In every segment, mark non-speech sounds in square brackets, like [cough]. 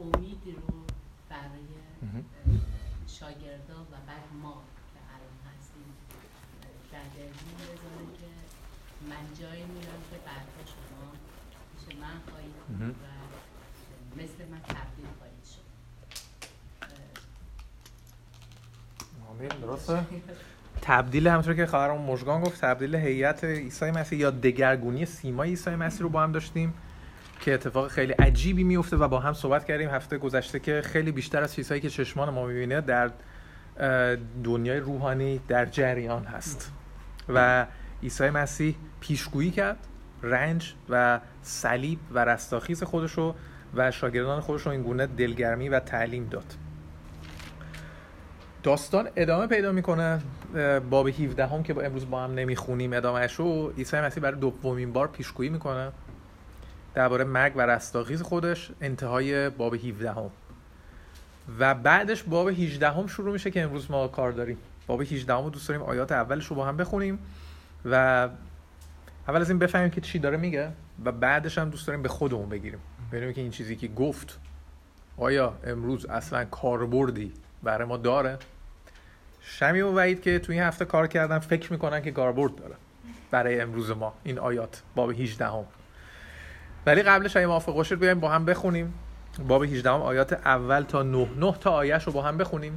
امیدی رو برای شاگردا و بعد ما که الان هستیم در دلمون بذاره که من جایی میرم که بعدها شما پیش من خواهید و مثل من تبدیل خواهید شد. آمین درسته؟ تبدیل همونطور که خواهرم مژگان گفت تبدیل هیئت عیسی مسیح یا دگرگونی سیمای عیسی مسیح رو با هم داشتیم. که اتفاق خیلی عجیبی میفته و با هم صحبت کردیم هفته گذشته که خیلی بیشتر از چیزهایی که چشمان ما می‌بینه در دنیای روحانی در جریان هست. و عیسی مسیح پیشگویی کرد رنج و صلیب و رستاخیز خودشو و شاگردان خودش رو این گونه دلگرمی و تعلیم داد. داستان ادامه پیدا می‌کنه باب 17 هم که با امروز با هم نمی‌خونیم ادامه رو عیسی مسیح برای دومین بار پیشگویی می‌کنه. درباره مرگ و رستاخیز خودش انتهای باب 17 هم. و بعدش باب 18 هم شروع میشه که امروز ما کار داریم باب 18 هم دوست داریم آیات اولش رو با هم بخونیم و اول از این بفهمیم که چی داره میگه و بعدش هم دوست داریم به خودمون بگیریم ببینیم که این چیزی که گفت آیا امروز اصلا کاربردی برای ما داره شمی و وعید که توی این هفته کار کردن فکر می‌کنن که کاربرد داره برای امروز ما این آیات باب 18 هم. ولی قبلش اگه موافق باشید بیایم با هم بخونیم. باب 18 هم آیات اول تا 9 9 تا آیهش رو با هم بخونیم.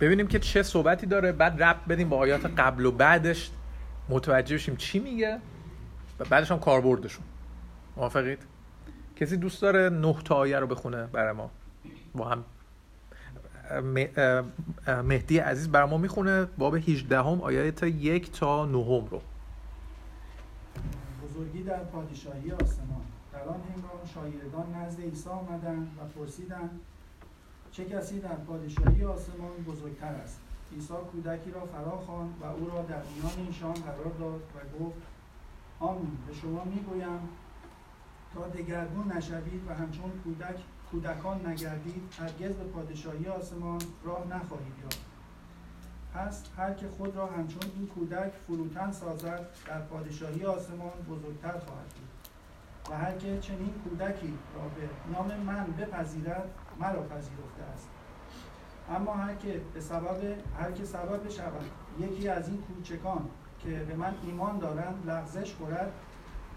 ببینیم که چه صحبتی داره. بعد ربط بدیم با آیات قبل و بعدش. متوجه بشیم چی میگه و بعدش هم کاربردشون. موافقید؟ کسی دوست داره 9 تا آیه رو بخونه برای ما؟ با هم. مهدی عزیز برای ما می‌خونه. باب 18 هم آیات یک تا نهم رو. بزرگی در پادشاهی آسمان. در آن هنگام شاگردان نزد عیسی آمدند و پرسیدند چه کسی در پادشاهی آسمان بزرگتر است؟ عیسی کودکی را فرا خواند و او را در میان ایشان قرار داد و گفت آمین. به شما می‌گویم تا دگرگون نشوید و همچون کودک کودکان نگردید هرگز به پادشاهی آسمان راه نخواهید یافت. پس هر که خود را همچون این کودک فروتن سازد در پادشاهی آسمان بزرگتر خواهد بود. و هر که چنین کودکی را به نام من بپذیرد مرا پذیرفته است. اما هر که به سبب هر که سبب شود یکی از این کوچکان که به من ایمان دارند لغزش خورد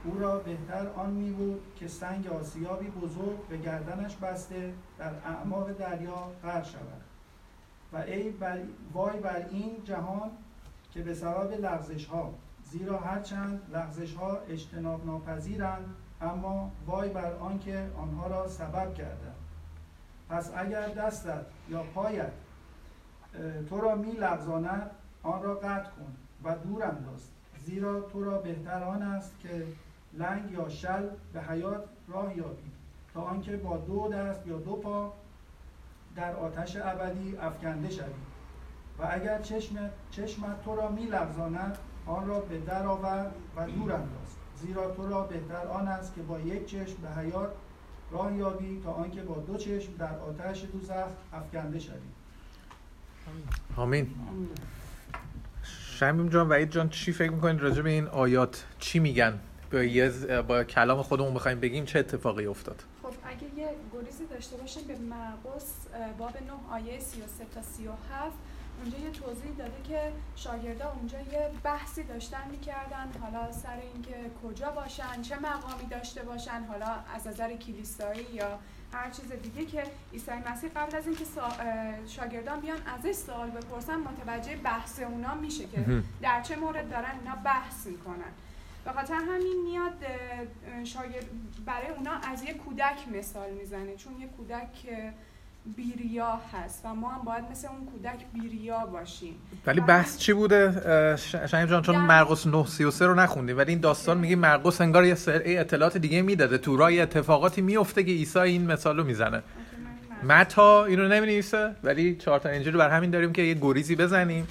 او را بهتر آن می بود که سنگ آسیابی بزرگ به گردنش بسته در اعماق دریا غرق شود. و ای بر وای بر این جهان که به سبب لغزش ها زیرا هرچند لغزش ها اجتناب ناپذیرند اما وای بر آنکه آنها را سبب کردند. پس اگر دستت یا پایت تو را می لغزاند آن را قطع کن و دور انداز. زیرا تو را بهتر آن است که لنگ یا شل به حیات راه یابی تا آنکه با دو دست یا دو پا در آتش ابدی افکنده شوی. و اگر چشمت, چشمت تو را می لغزاند آن را به در آور و دور انداز. زیرا تو را بهتر آن است که با یک چشم به حیات راه یابی تا آنکه با دو چشم در آتش دوزخ افکنده شوی. آمین. شمیم جان وحید جان چی فکر می‌کنید راجع به این آیات؟ چی میگن؟ با, با کلام خودمون بخوایم بگیم چه اتفاقی افتاد؟ اگه یه گریزی داشته باشیم به مرقس باب 9 آیه 33 تا 37 اونجا یه توضیح داده که شاگردا اونجا یه بحثی داشتن می‌کردن حالا سر اینکه کجا باشن چه مقامی داشته باشن حالا از نظر کلیسایی یا هر چیز دیگه که عیسی مسیح قبل از اینکه شاگردان بیان ازش سوال بپرسن متوجه بحث اونا میشه که در چه مورد دارن اینا بحث می‌کنن. به خاطر همین میاد شاگرد برای اونا از یه کودک مثال می‌زنه چون یه کودک بیریا هست و ما هم باید مثل اون کودک بیریا باشیم. ولی بحث چی بوده؟ شایم جان چون. مرقس 933 رو نخوندیم ولی این داستان میگه مرقس انگار یه سری اطلاعات دیگه می‌داده تو راه اتفاقاتی میفته که عیسی این مثال رو می‌زنه متا اینو نمی‌نویسه؟ ولی چهار تا انجیل رو بر همین داریم که یه گریزی بزنیم.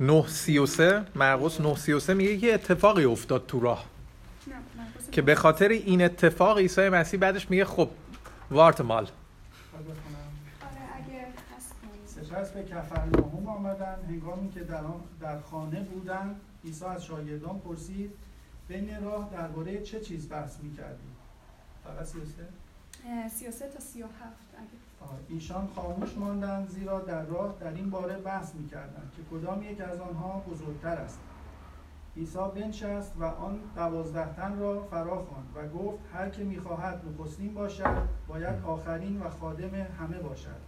933 مرقس 933 میگه که اتفاقی افتاد تو راه. که به خاطر این اتفاق عیسی مسیح بعدش میگه خب وارت مال. سپس به کفرناهم آمدن. هنگامی که در, در خانه بودند عیسی از شاگردان پرسید بین راه درباره چه چیز بحث می‌کردیم فقط 33 33 تا 37 ایشان خاموش ماندند زیرا در راه در این باره بحث می‌کردند که کدام یک از آنها بزرگتر است. عیسی بنشست و آن دوازده تن را فرا خواند و گفت هر که می‌خواهد نخستین باشد باید آخرین و خادم همه باشد.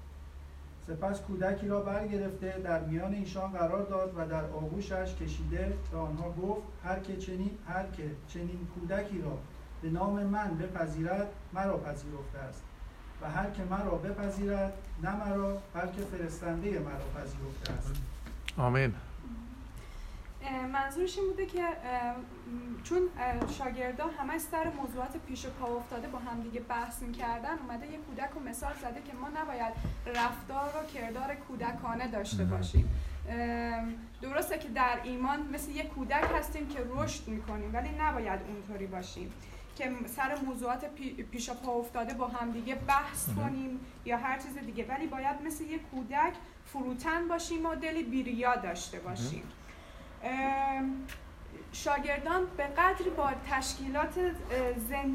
سپس کودکی را برگرفته در میان ایشان قرار داد و در آغوشش کشیده به آنها گفت هر که چنین هر که چنین کودکی را به نام من بپذیرد مرا پذیرفته است. و هر که مرا بپذیرد نه مرا بلکه فرستنده مرا پذیرفته است. آمین. منظورش این بوده که چون شاگردا همه سر موضوعات پیش پا افتاده با همدیگه بحث می‌کردن اومده یه کودک و مثال زده که ما نباید رفتار و کردار کودکانه داشته باشیم. درسته که در ایمان مثل یه کودک هستیم که رشد می‌کنیم ولی نباید اونطوری باشیم. که سر موضوعات پیش پا افتاده با همدیگه بحث کنیم یا هر چیز دیگه. ولی باید مثل یه کودک فروتن باشیم و دلی بیریا داشته باشیم. شاگردان به قدری با تشکیلات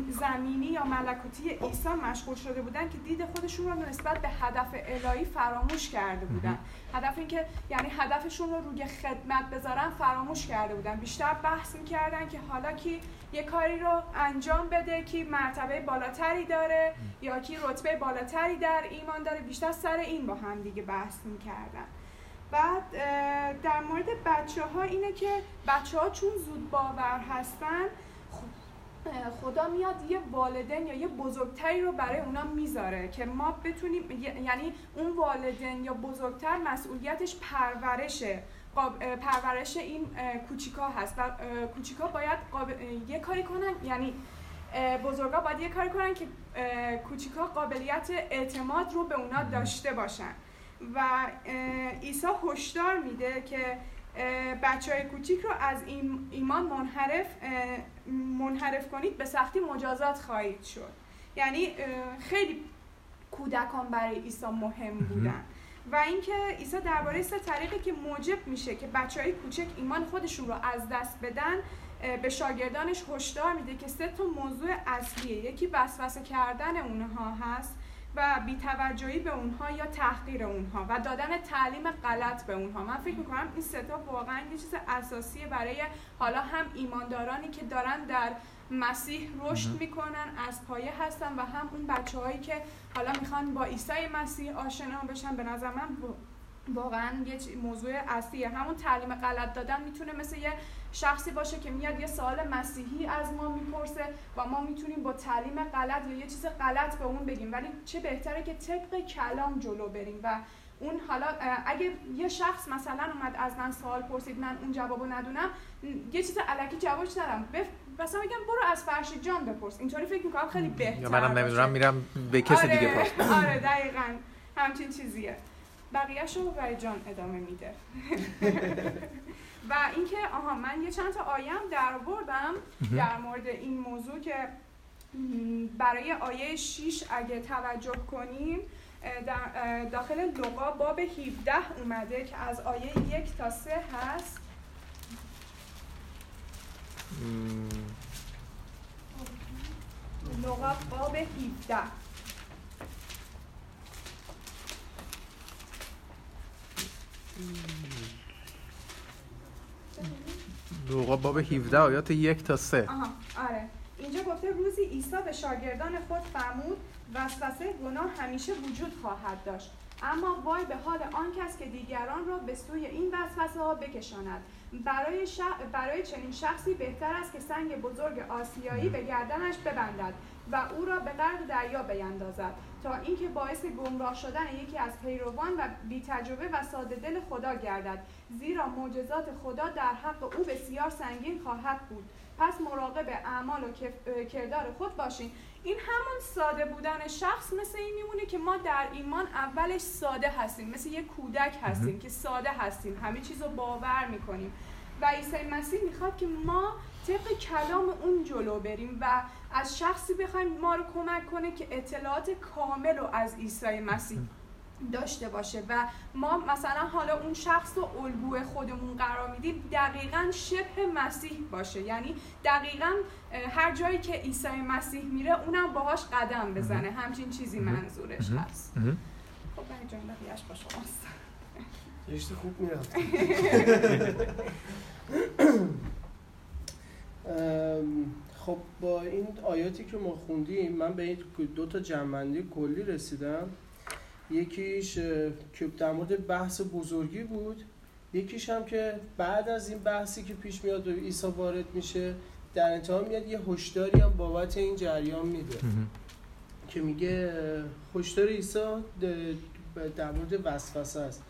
زمینی یا ملکوتی عیسی مشغول شده بودن که دید خودشون رو نسبت به هدف الهی فراموش کرده بودن هدف این که یعنی هدفشون رو روی خدمت بذارن فراموش کرده بودن بیشتر بحث می‌کردن که حالا کی یه کاری رو انجام بده که مرتبه بالاتری داره یا کی رتبه بالاتری در ایمان داره. بیشتر سر این با هم دیگه بحث می‌کردن. بعد در مورد بچه ها اینه که بچه ها چون زود باور هستن خدا میاد یه والدین یا یه بزرگتری رو برای اونا می‌ذاره که ما بتونیم یعنی اون والدین یا بزرگتر مسئولیتش پرورشه پرورش این کوچیکا هست. و کوچیکا باید یه کاری کنن یعنی بزرگا باید یه کاری کنن که کوچیکا قابلیت اعتماد رو به اونا داشته باشن. و عیسی هشدار میده که بچه های کوچیک رو از این ایمان منحرف منحرف کنید به سختی مجازات خواهید شد. یعنی خیلی کودکان برای عیسی مهم بودن. و اینکه عیسی درباره سه طریقی که موجب میشه که بچه های کوچک ایمان خودشون رو از دست بدن به شاگردانش هشدار میده که سه تا موضوع اصلیه. یکی وسوسه کردن اونها هست. و بیتوجهی به اونها یا تحقیر اونها و دادن تعلیم غلط به اونها. من فکر می‌کنم این ستا واقعا یه چیز اساسیه برای حالا هم ایماندارانی که دارن در مسیح رشد می‌کنن از پایه هستن و هم اون بچه هایی که حالا می‌خوان با عیسی مسیح آشنا بشن. به نظر من واقعا یه موضوع اصلیه. همون تعلیم غلط دادن می‌تونه مثل یه شخصی باشه که میاد یه سوال مسیحی از ما می‌پرسه و ما می‌تونیم با تعلیم غلط یا یه چیز غلط به اون بگیم. ولی چه بهتره که طبق کلام جلو بریم و اون حالا اگه یه شخص مثلا اومد از من سوال پرسید من اون جوابو ندونم یه چیز علکی جوابش ندم. مثلا میگم برو از فرش جان بپرس. اینطوری فکر می‌کنم خیلی بهتر یا منم نمی‌دونم میرم به کسی آره، دیگه پرس آره دقیقا. همچین چیزیه. بقیهش رو برای جان ادامه میده. [laughs] و اینکه آها من یه چند تا آیم در بردم در مورد این موضوع که برای آیه 6 اگه توجه کنیم در داخل لغا باب 17 اومده که از آیه یک تا سه هست. لغا باب 17 لوقا باب 17 آیات یک تا سه. آها آره. اینجا گفته روزی عیسی به شاگردان خود فرمود وسوسه گناه همیشه وجود خواهد داشت. اما وای به حال آن کس که دیگران را به سوی این وسوسه ها بکشاند. برای, برای چنین شخصی بهتر است که سنگ بزرگ آسیایی به گردنش ببندد. و او را به قرد دریا بیندازد تا اینکه باعث گمراه شدن یکی از پیروان و بی تجربه و ساده دل خدا گردد زیرا معجزات خدا در حق او بسیار سنگین خواهد بود. پس مراقب اعمال و کردار خود باشین. این همون ساده بودن شخص مثل این میمونه که ما در ایمان اولش ساده هستیم مثل یه کودک هستیم که ساده هستیم. همه چیز رو باور می‌کنیم. و عیسی مسیح می‌خواد که ما طبق کلام اون جلو بریم و از شخصی بخوایم ما رو کمک کنه که اطلاعات کامل رو از عیسی مسیح داشته باشه و ما مثلا حالا اون شخص رو الگوی خودمون قرار میدیم دقیقا شبه مسیح باشه. یعنی دقیقا هر جایی که عیسی مسیح میره اونم باهاش قدم بزنه. همچین چیزی منظورش هست. خب جان بقیهش با شماست رشته خوب می‌رفت [laughs] [laughs] خب با این آیاتی که ما خوندیم من به این دو تا جنبندی کلی رسیدم. یکیش که در مورد بحث بزرگی بود. یکیش هم که بعد از این بحثی که پیش میاد و عیسی وارد میشه در انتها میاد یه هشداری هم بابت این جریان میده. که میگه هشدار عیسی در مورد وسوسه است.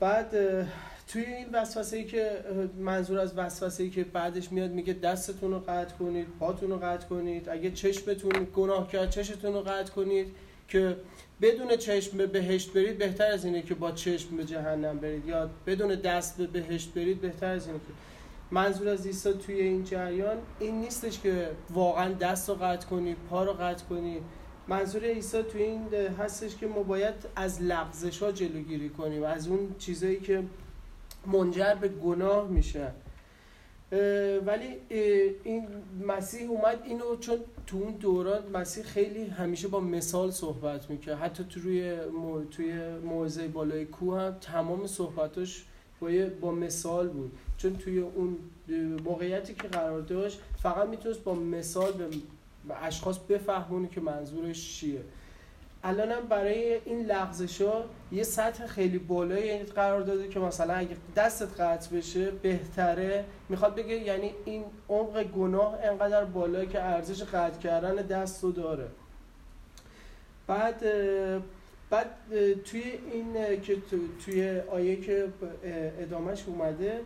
بعد توی این وسوسه ای که منظور از وسوسه ای که بعدش میاد میگه دستتون رو قطع کنید پاتون رو قطع کنید اگه چشمتون گناه کرد چشتون رو قطع کنید که بدون چشم به بهشت برید بهتر از اینه که با چشم به جهنم برید یا بدون دست به بهشت برید بهتر از اینه که. منظور از عیسی توی این جریان این نیستش که واقعا دست رو قطع کنید پا رو قطع کنید منظور عیسی توی این هستش که ما باید از لغزش ها جلوگیری کنیم از اون چیزایی که منجر به گناه میشن ولی این مسیح اومد اینو چون تو اون دوران مسیح خیلی همیشه با مثال صحبت می‌کرد. حتی تو روی توی موعظه بالای کوه هم تمام صحبتاش با, با مثال بود. چون توی اون موقعیتی که قرار داشت فقط می‌تونست با مثال به اشخاص بفهمونه که منظورش چیه. الانم برای این لغزش ها یه سطح خیلی بالایی قرار داده که مثلا اگه دستت قطع بشه بهتره. می‌خواد بگه یعنی این عمق گناه انقدر بالایی که ارزش قطع کردن دست رو داره. بعد بعد توی این که توی آیه که ادامهش اومده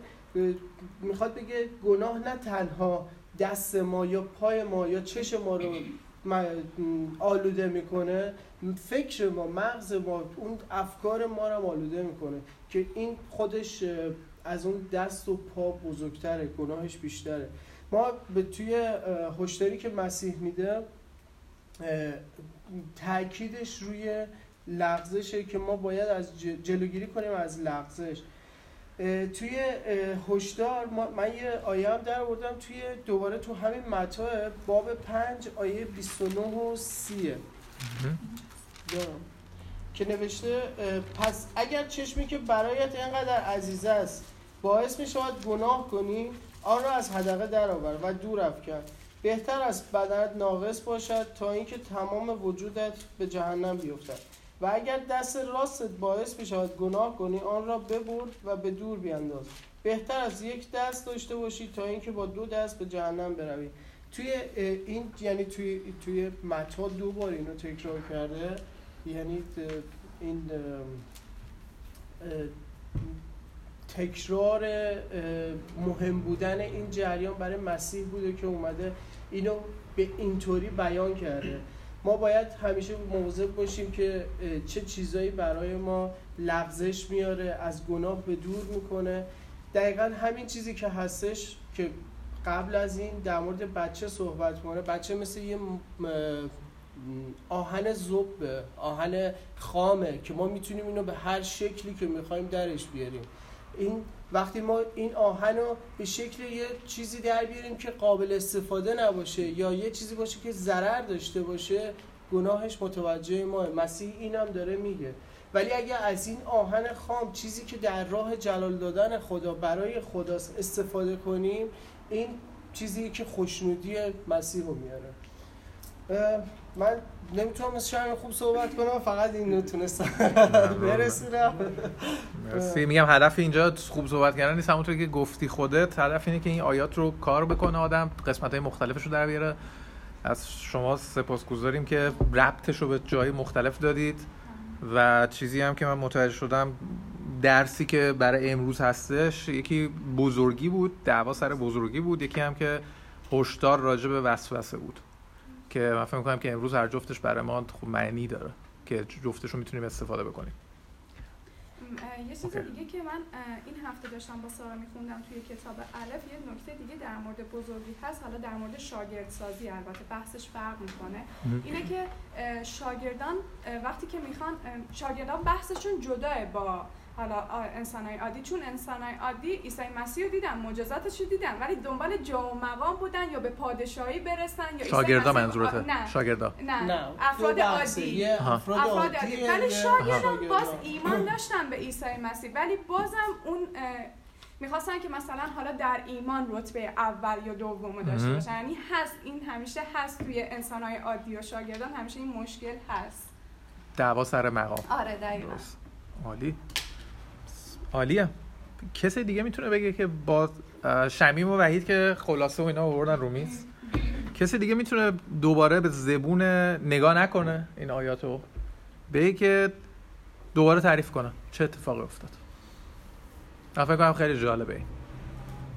می‌خواد بگه گناه نه تنها دست ما یا پای ما یا چش ما رو آلوده می‌کنه فکر ما مغز ما اون افکار ما رو آلوده می‌کنه که این خودش از اون دست و پا بزرگتره گناهش بیشتره. ما به توی هشداری که مسیح میده تاکیدش روی لغزشه که ما باید از جلوگیری کنیم از لغزش. توی هشدار من یه آیه هم در آوردم توی دوباره تو همین متا باب پنج آیه 29 و 30 که نوشته پس اگر چشمی که برایت اینقدر عزیز است باعث می شود گناه کنی آن را از حدقه درآور و دور افکن. بهتر است بدنت ناقص باشد تا اینکه تمام وجودت به جهنم بیفتد. و اگر دست راستت باعث می شود گناه کنی آن را ببرد و به دور بیانداز بهتر از یک دست داشته باشی تا اینکه با دو دست به جهنم بروی. توی این یعنی توی توی متا دو بار اینو تکرار کرده یعنی این تکرار مهم بودن این جریان برای مسیح بوده که اومده اینو به اینطوری بیان کرده. ما باید همیشه موضع باشیم که چه چیزایی برای ما لغزش میاره از گناه به دور می‌کنه. دقیقا همین چیزی که هستش که قبل از این در مورد بچه صحبت کنه بچه مثل یه آهن زب آهن خامه که ما می‌تونیم اینو به هر شکلی که می‌خوایم درش بیاریم. این وقتی ما این آهن رو به شکل یه چیزی در بیاریم که قابل استفاده نباشه یا یه چیزی باشه که ضرر داشته باشه گناهش متوجه ما. مسیح اینم داره میگه. ولی اگر از این آهن خام چیزی که در راه جلال دادن خدا برای خدا استفاده کنیم این چیزی که خوشنودی مسیح رو میاره. من نمی‌تونم مثل خوب صحبت کنم فقط این نتونستم برسونم میگم هدف اینجا خوب صحبت کردن نیست. همونطور که گفتی خودت هدف اینه که این آیات رو کار بکنه آدم قسمت های مختلفش رو در بیاره. از شما سپاسگزاریم که ربطش رو به جای مختلف دادید. و چیزی هم که من متوجه شدم درسی که برای امروز هستش یکی بزرگی بود دعوا سر بزرگی بود یکی هم که هشدار راجع به وسوسه بود. که من فکر می‌کنم که امروز هر جفتش برای ما خوب معنی داره که جفتش رو می‌تونیم استفاده بکنیم. یه چیز دیگه که من این هفته داشتم با سارا میخوندم توی کتاب الف یه نکته دیگه در مورد بزرگی هست حالا در مورد شاگردسازی البته بحثش فرق می‌کنه. اینه که شاگردان وقتی که می‌خوان شاگردان بحثشون جداه با حالا انسانای عادی. چون انسانای عادی عیسی مسیح رو دیدن معجزاتش رو دیدن ولی دنبال جا و مقام بودن یا به پادشاهی برسن یا شاگردا منظورته. نه. شاگردا. نه, نه. افراد عادی. افراد عادی. ولی شاگردان باز ایمان داشتن به عیسی مسیح. ولی بازم اون می‌خواستن که مثلا حالا در ایمان رتبه اول یا دوم داشته باشن. یعنی هست این همیشه هست توی انسانهای عادی و شاگردان همیشه این مشکل هست. دعوا سر مقام. آره دقیقا. عالی. عالیه. کسی دیگه می‌تونه بگه که با شمیم و وحید که خلاصه و اینا آوردن رو میز؟ کسی دیگه می‌تونه دوباره به زبون نگاه نکنه این آیاتو؟ بگه که دوباره تعریف کنه. چه اتفاقی افتاد؟ من فکر کنم خیلی جالبه.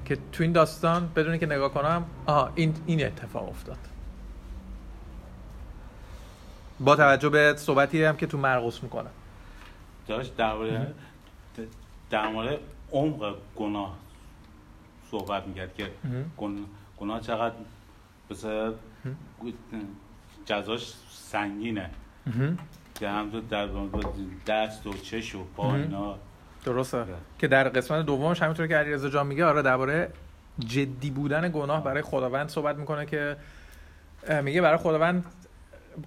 که تو این داستان بدونی که نگاه کنم آها این این اتفاق افتاد. با توجه به صحبتی هم که تو مرقس می‌کنه. داشت درباره در مورد عمق گناه صحبت می‌کرد که گناه چقدر مثل جزاش سنگینه. که هم در دست و چش و پا اینا. درسته. که در قسمت دومش همینطور که علیرضا جان میگه آره درباره جدی بودن گناه برای خداوند صحبت می‌کنه که میگه برای خداوند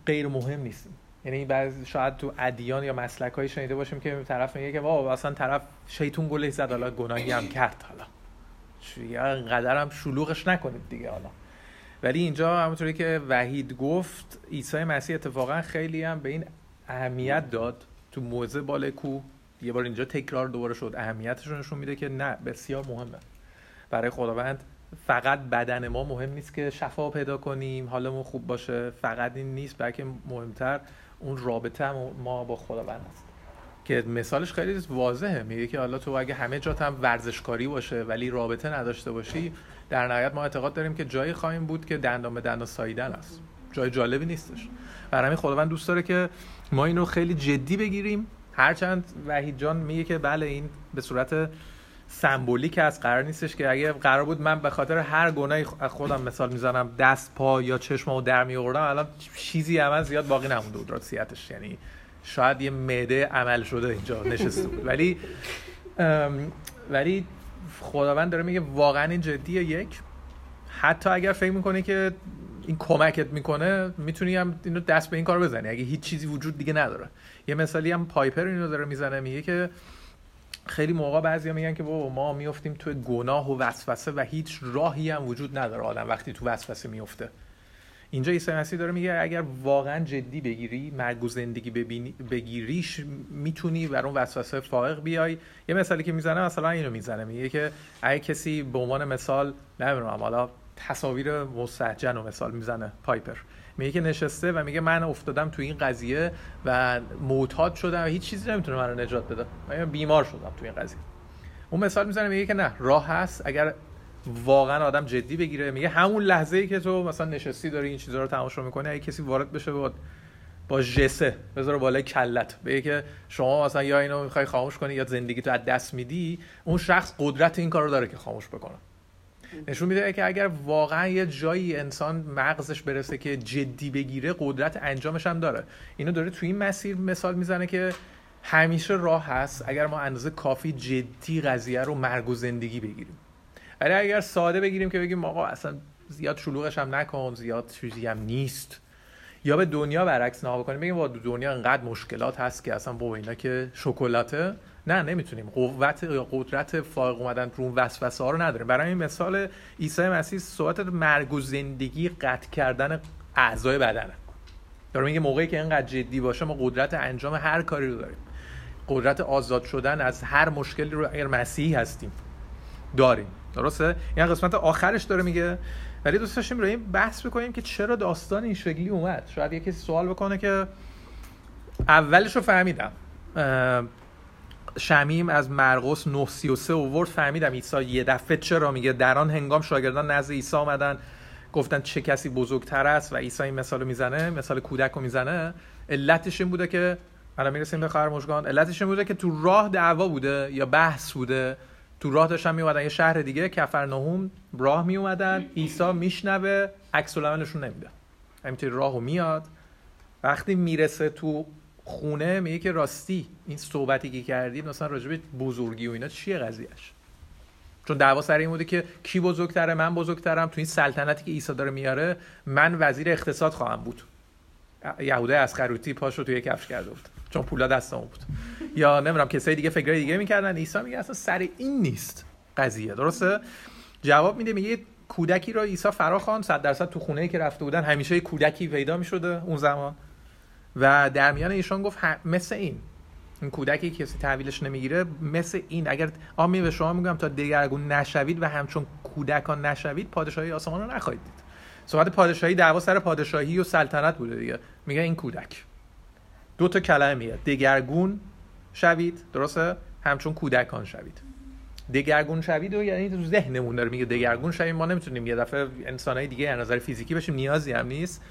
غیر مهم نیست. یعنی بعض شاید تو ادیان یا مسلک هایی شنیده باشیم که طرف میگه که واو اصلا طرف شیطون گله زد حالا گناهی هم کرد حالا. انقدر هم شلوغش نکنید دیگه حالا. ولی اینجا همونطوری که وحید گفت عیسی مسیح اتفاقا خیلی هم به این اهمیت داد. تو موزه بالای کو یه بار اینجا تکرار دوباره شد. اهمیتش نشون میده که نه بسیار مهمه. برای خداوند فقط بدن ما مهم نیست که شفا پیدا کنیم حالمون خوب باشه. فقط این نیست بلکه مهمتر اون رابطه ما با خداوند است که مثالش خیلی واضحه. میگه که حالا تو اگه همه جات هم ورزشکاری باشه ولی رابطه نداشته باشی در نهایت ما اعتقاد داریم که جایی خواهیم بود که دندان به دندان ساییدن است. جای جالبی نیستش. برای همین خداوند دوست داره که ما اینو خیلی جدی بگیریم. هرچند وحید جان میگه که بله این به صورت سمبولیک از قرار نیستش که اگه قرار بود من به خاطر هر گناهی خودم مثال می‌زنم دست پا یا چشممو در میوردم الان چیزی عمل زیاد باقی نمونده بود راستیتش یعنی شاید یه معده عمل شده اینجا نشسته بود. ولی ولی خداوند داره میگه واقعا این جدیه. یک حتی اگر فکر می‌کنی که این کمکت می‌کنه می‌تونی هم اینو دست به این کار بزنی. اگه هیچ چیزی وجود دیگه نداره. یه مثالی هم پایپر اینو داره می‌زنه میگه که خیلی موقع بعضیا میگن که بابا ما میفتیم تو گناه و وسوسه و هیچ راهی هم وجود نداره آدم وقتی تو وسوسه میفته. اینجا عیسی مسیح داره میگه اگر واقعا جدی بگیری مرگ و زندگی بگیریش می‌تونی بر اون وسوسه فائق بیای. یه مثالی که می‌زنه مثلا اینو می‌زنه میگه که اگه کسی به عنوان مثال نمی‌دونم حالا تصاویر مستحجن و مثال می‌زنه پایپر. میگه که نشسته و میگه من افتادم تو این قضیه و معتاد شدم و هیچ چیزی نمی‌تونه من رو نجات بده. من بیمار شدم تو این قضیه. اون مثال می‌زنه میگه که نه راه هست اگر واقعا آدم جدی بگیره. میگه همون لحظه ای که تو مثلا نشستی داری این چیزا رو تماشا می‌کنی اگه کسی وارد بشه با با جسه بذاره بالای کلت. بگه که شما مثلا یا اینو می‌خوای خاموش کنی یا زندگی تو از دست میدی اون شخص قدرت این کارو داره که خاموش بکنه. نشون میده که اگر واقعا یه جایی انسان مغزش برسه که جدی بگیره قدرت انجامش هم داره. اینو داره توی این مسیر مثال می‌زنه که همیشه راه هست اگر ما اندازه کافی جدی قضیه رو مرگ و زندگی بگیریم. ولی اگر ساده بگیریم که بگیم آقا اصلا زیاد شلوغش هم نکن زیاد چیزی هم نیست. یا به دنیا برعکس نها بکنیم بگیم دنیا انقدر مشکلات هست که اصلا با اینا که شکلاته. نه نمی‌تونیم. قوت یا قدرت فائق اومدن رو اون وسوسه ها رو نداریم. برای این مثال عیسی مسیح صحبت مرگ و زندگی قطع کردن اعضای بدنه. داره میگه موقعی که اینقدر جدی باشه ما قدرت انجام هر کاری رو داریم. قدرت آزاد شدن از هر مشکلی رو اگر مسیحی هستیم داریم. درسته؟ این قسمت آخرش داره میگه. ولی دوست داشتیم رو این بحث بکنیم که چرا داستان این شکلی اومد. شاید یکی سوال بکنه که اولش رو فهمیدم. شمیم از مرقس 933 اوورد. فهمیدم عیسی یه دفعه چرا میگه؟ در آن هنگام شاگردان نزد عیسی آمدن. گفتن چه کسی بزرگتر است و عیسی این مثال می‌زنه مثال کودک رو می‌زنه. علتش این بوده که الان می‌رسیم به خرمشگان علتش این بوده که تو راه دعوا بوده یا بحث بوده. تو راه داشتن میومدن یه شهر دیگه کفرناهوم راه میومدن عیسی میشنوه عکس العملشون نمیده. همینطوری راهو میاد. وقتی می‌رسه تو خونه میگه که راستی این صحبتی که کردید مثلا به بزرگی و اینا چیه قضیهش چون دعوا سر این بوده که کی بزرگتره من بزرگترم تو این سلطنتی که عیسی داره میاره من وزیر اقتصاد خواهم بود. یهوده از خروتی پاشو توی کفش کرده بود چون پولا دستمون بود. یا نمی‌دونم کسای دیگه فکرای دیگه می‌کردن. عیسی میگه اصلا سر این نیست قضیه درسته؟ جواب میده میگه کودکی را عیسی فرا خوان 100 درصد تو خونه ای که رفته بودن همیشه کودکی پیدا می‌شده اون زمان. و در میان ایشان گفت مثل این. این کودکی کسی تحویلش نمی‌گیره مثل این. اگر آمی به شما میگم تا دگرگون نشوید و همچون کودکان نشوید پادشاهی آسمان رو نخواهید دید. صحبت پادشاهی دعوا سر پادشاهی و سلطنت بوده دیگه. میگه این کودک. دو تا کلمه میاد دگرگون شوید درسته؟ همچون کودکان شوید. دگرگون شوید و یعنی تو ذهنمون داره میگه دگرگون شوید. ما نمی‌تونیم یه دفعه انسانای دیگه از نظر فیزیکی بشیم. نیازی هم نیست.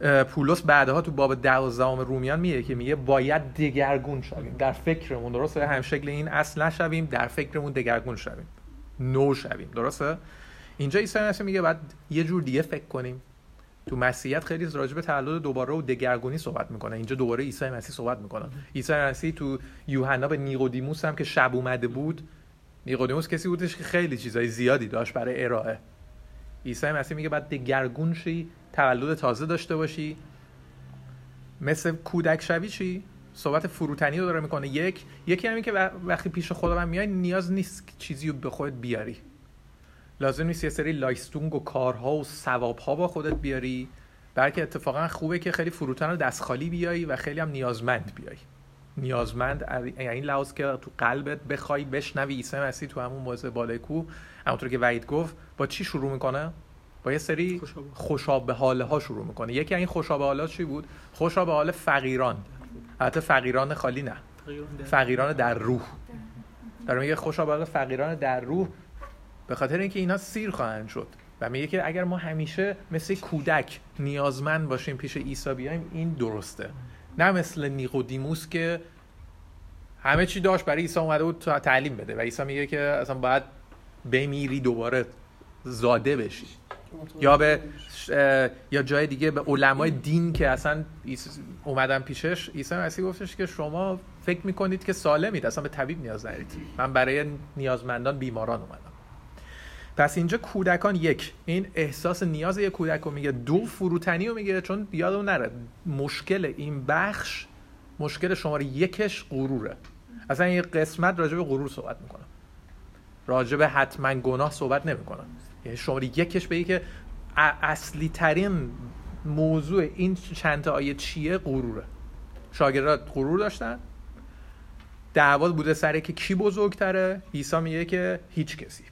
پولس بعدها تو باب دوازدهم رومیان میگه که میگه باید دگرگون شویم. در فکرمون درسته؟ هم شکل این اصل نشویم در فکرمون دگرگون شویم. نو شویم درسته؟ اینجا عیسی مسیح میگه بعد یه جور دیگه فکر کنیم. تو مسیحیت خیلی راجع به تولد دوباره و دگرگونی صحبت می‌کنه. اینجا دوباره عیسی مسیح صحبت می‌کنه. عیسی مسیح تو یوحنا به نیقودیموس هم که شب اومده بود نیقودیموس کسی بودش که خیلی چیزای زیادی داشت برای ارائه. عیسی مسیح میگه بعد دگرگون شی تولد تازه داشته باشی. مثل کودک شوی چی؟ صحبت فروتنی رو داره می‌کنه. یک یکی همین که وقتی پیش خدا میای نیاز نیست چیزی رو به خودت بیاری. لازم نیست یه سری لایستونگ و کارها و ثوابها با خودت بیاری. بلکه اتفاقا خوبه که خیلی فروتن رو دست خالی بیایی و خیلی هم نیازمند بیایی. نیازمند یعنی لحاظ که تو قلبت بخوای بشنوی عیسی مسیح تو همون موضع بالای کو همونطور که وعید گفت با چی شروع می‌کنه؟ با یه سری خوشاب به حاله ها شروع می‌کنه. یکی این خوشاب به چی بود؟ خوشاب به حال فقیران. البته فقیران خالی نه. فقیران در روح. داره میگه خوشاب به حال فقیران در روح به خاطر اینکه اینا سیر خواهند شد. و میگه که اگر ما همیشه مثل کودک نیازمند باشیم پیش عیسی بیایم این درسته. نه مثل نیقودیموس که همه چی داشت برای عیسی اومده بود تعلیم بده. و عیسی میگه که اصلا باید بمیری دوباره زاده بشی. یا به یا جای دیگه به علمای دین که اصلا اومدن پیشش عیسی مسیح گفتش که شما فکر می‌کنید که سالمید اصلا به طبیب نیاز دارید من برای نیازمندان بیماران اومدم. پس اینجا کودکان یک این احساس نیاز یک کودک رو میگه. دو فروتنی رو میگه چون یادمون نره. مشکل این بخش مشکل شماره یکش غروره. اصلا این قسمت راجع به غرور صحبت می‌کنه. راجع به حتما گناه صحبت نمی‌کنه یعنی شماره یکش بگی که اصلی ترین موضوع این چند تا آیه چیه؟ غروره. شاگردات غرور داشتن. دعوا بوده سر که کی بزرگتره؟ عیسی میگه که هیچ کسی.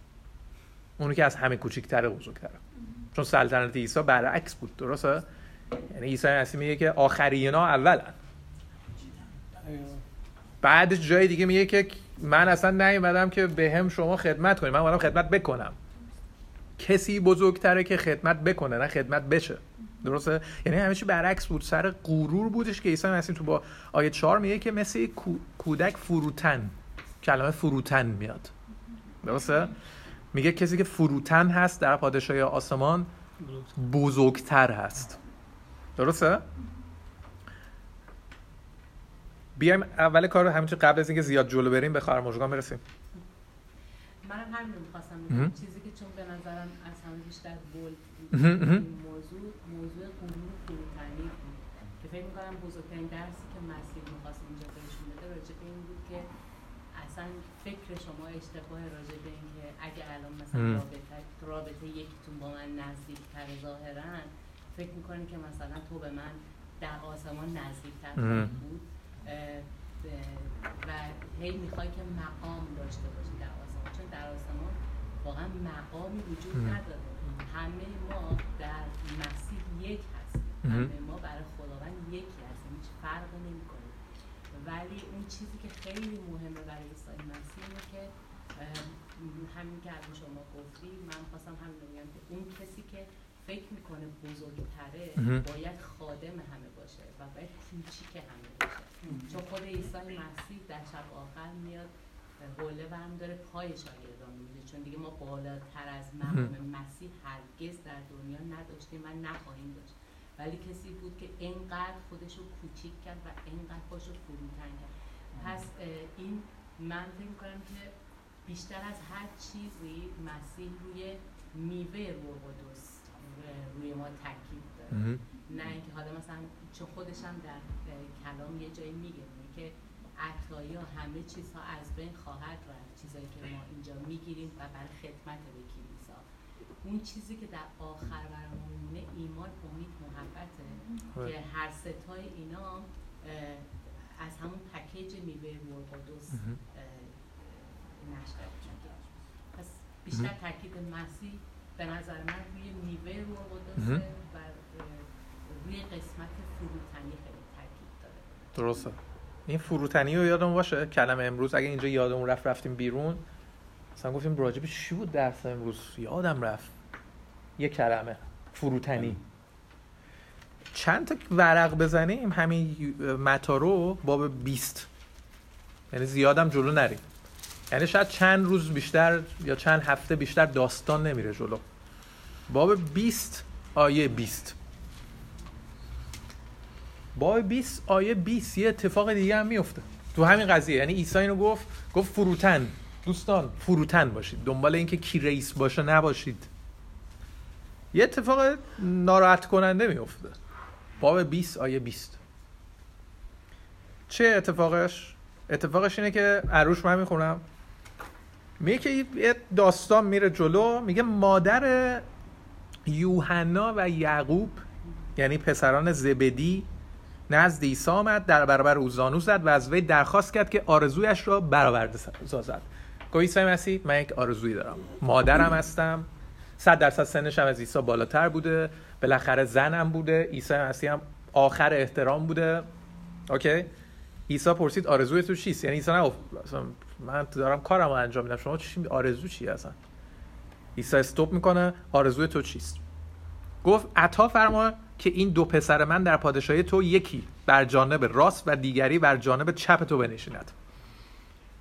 اونو که از همه کوچیک‌تره بزرگتره. چون سلطنت عیسی برعکس بود درسته؟ یعنی عیسی مسیح میگه که آخرینا اولن. بعد جای دیگه میگه که من اصلا نیومدم که به هم شما خدمت کنیم. من اومدم خدمت بکنم. کسی بزرگتره که خدمت بکنه نه خدمت بشه. درسته؟ یعنی چی برعکس بود. سر غرور بودش که عیسی مسیح تو با آیه 4 میگه که مثل کودک فروتن. کلمه فروتن میاد. درسته؟ میگه کسی که فروتن هست در پادشاهی آسمان بزرگتر هست. درسته؟ بیایم اول کار همینطور قبل از اینکه زیاد جلو بریم به خرموشگان برسیم. منم همین می‌خواستم چیزی که چون به نظرم از همه بیشتر بول موضوع موضوع قرون فروتنی بود. که فکر می‌کنم بزرگترین درسی که مسیح می‌خواست اینجا بهشون بده راجع به این بود که اصلا فکر شما اشتباه راجع به این که اگه الان مثلا رابطه, رابطه یکیتون با من نزدیکتر ظاهرا فکر می‌کنین که مثلا تو به من در آسمان نزدیکتر بود؟ و هی می‌خوای که مقام داشته باشی در آسمان. چون در آسمان واقعا مقامی وجود نداره. همه ما در مسیح یک هستیم. همه ما برای خداوند یکی هستیم. هیچ فرق نمی‌کنه. ولی اون چیزی که خیلی مهمه برای عیسی مسیح اینه که همین که الان شما گفتی من خواستم همین رو که اون کسی که فکر می‌کنه بزرگتره. باید خادم همه باشه و باید کوچیک همه باشه. چون خود عیسی مسیح در شب آخر میاد حوله برم داره پای شاگردان میده چون دیگه ما بالاتر از مقام مسیح هرگز در دنیا نداشتیم و نخواهیم داشت. ولی کسی بود که انقدر خودش رو کوچیک کرد و انقدر خودش رو فروتن کرد. پس این من فکر می‌کنم که بیشتر از هر چیزی مسیح روی میوه روح قدس روی ما تاکید داره مهم. نه اینکه حالا مثلا چون خودش هم در کلام یه جایی میگه که عطایا همه چیزها از بین خواهد رفت چیزایی که ما اینجا می‌گیریم و برای خدمت به کلیسا. اون چیزی که در آخر برامون میمونه ایمان امید محبته که هر ستای اینا از همون پکیج میوه روح قدس مهم. اه، نشأت می‌گیره پس بیشتر تاکید مسیح به نظر من روی میوه روح قدسه مهم. و روی قسمت فروتنی خیلی تاکید داره. درسته. این فروتنی رو یادمون باشه کلمه امروز اگه اینجا یادمون رفت رفتیم بیرون. مثلا گفتیم راجب چی بود درس امروز؟ یادم رفت. یه کلمه. فروتنی. چند تا ورق بزنیم؟ همین متا رو باب 20 یعنی زیادم جلو نریم. یعنی شاید چند روز بیشتر یا چند هفته بیشتر داستان نمیره جلو. باب 20 آیه 20 باب 20 آیه 20 یه اتفاق دیگه هم میفته تو همین قضیه یعنی عیسی اینو گفت گفت فروتن. دوستان فروتن باشید. دنبال اینکه کی رئیس باشه نباشید. یه اتفاق ناراحت کننده میفته باب 20 آیه 20 چه اتفاقش؟ اتفاقش اینه که عروش من می‌خونم. میگه که یه داستان میره جلو میگه مادر یوحنا و یعقوب یعنی پسران زبدی نزد عیسی آمد در برابر او زانو زد و از وی درخواست کرد که آرزویش را برآورده سازد. گفت عیسی مسیح من یک آرزویی دارم. مادرم هستم. صد درصد سنش هم از عیسی بالاتر بوده. بالاخره زنم بوده. عیسی مسیح هم آخر احترام بوده. اوکی؟ عیسی پرسید آرزوی تو چیست؟ یعنی عیسی نگفت من دارم کارم رو انجام میدم. شما چی آرزو چیه اصلا عیسی استوب می‌کنه. آرزوی تو چیست؟ گفت عطا فرما که این دو پسر من در پادشاهی تو یکی بر جانب راست و دیگری بر جانب چپ تو بنشیند.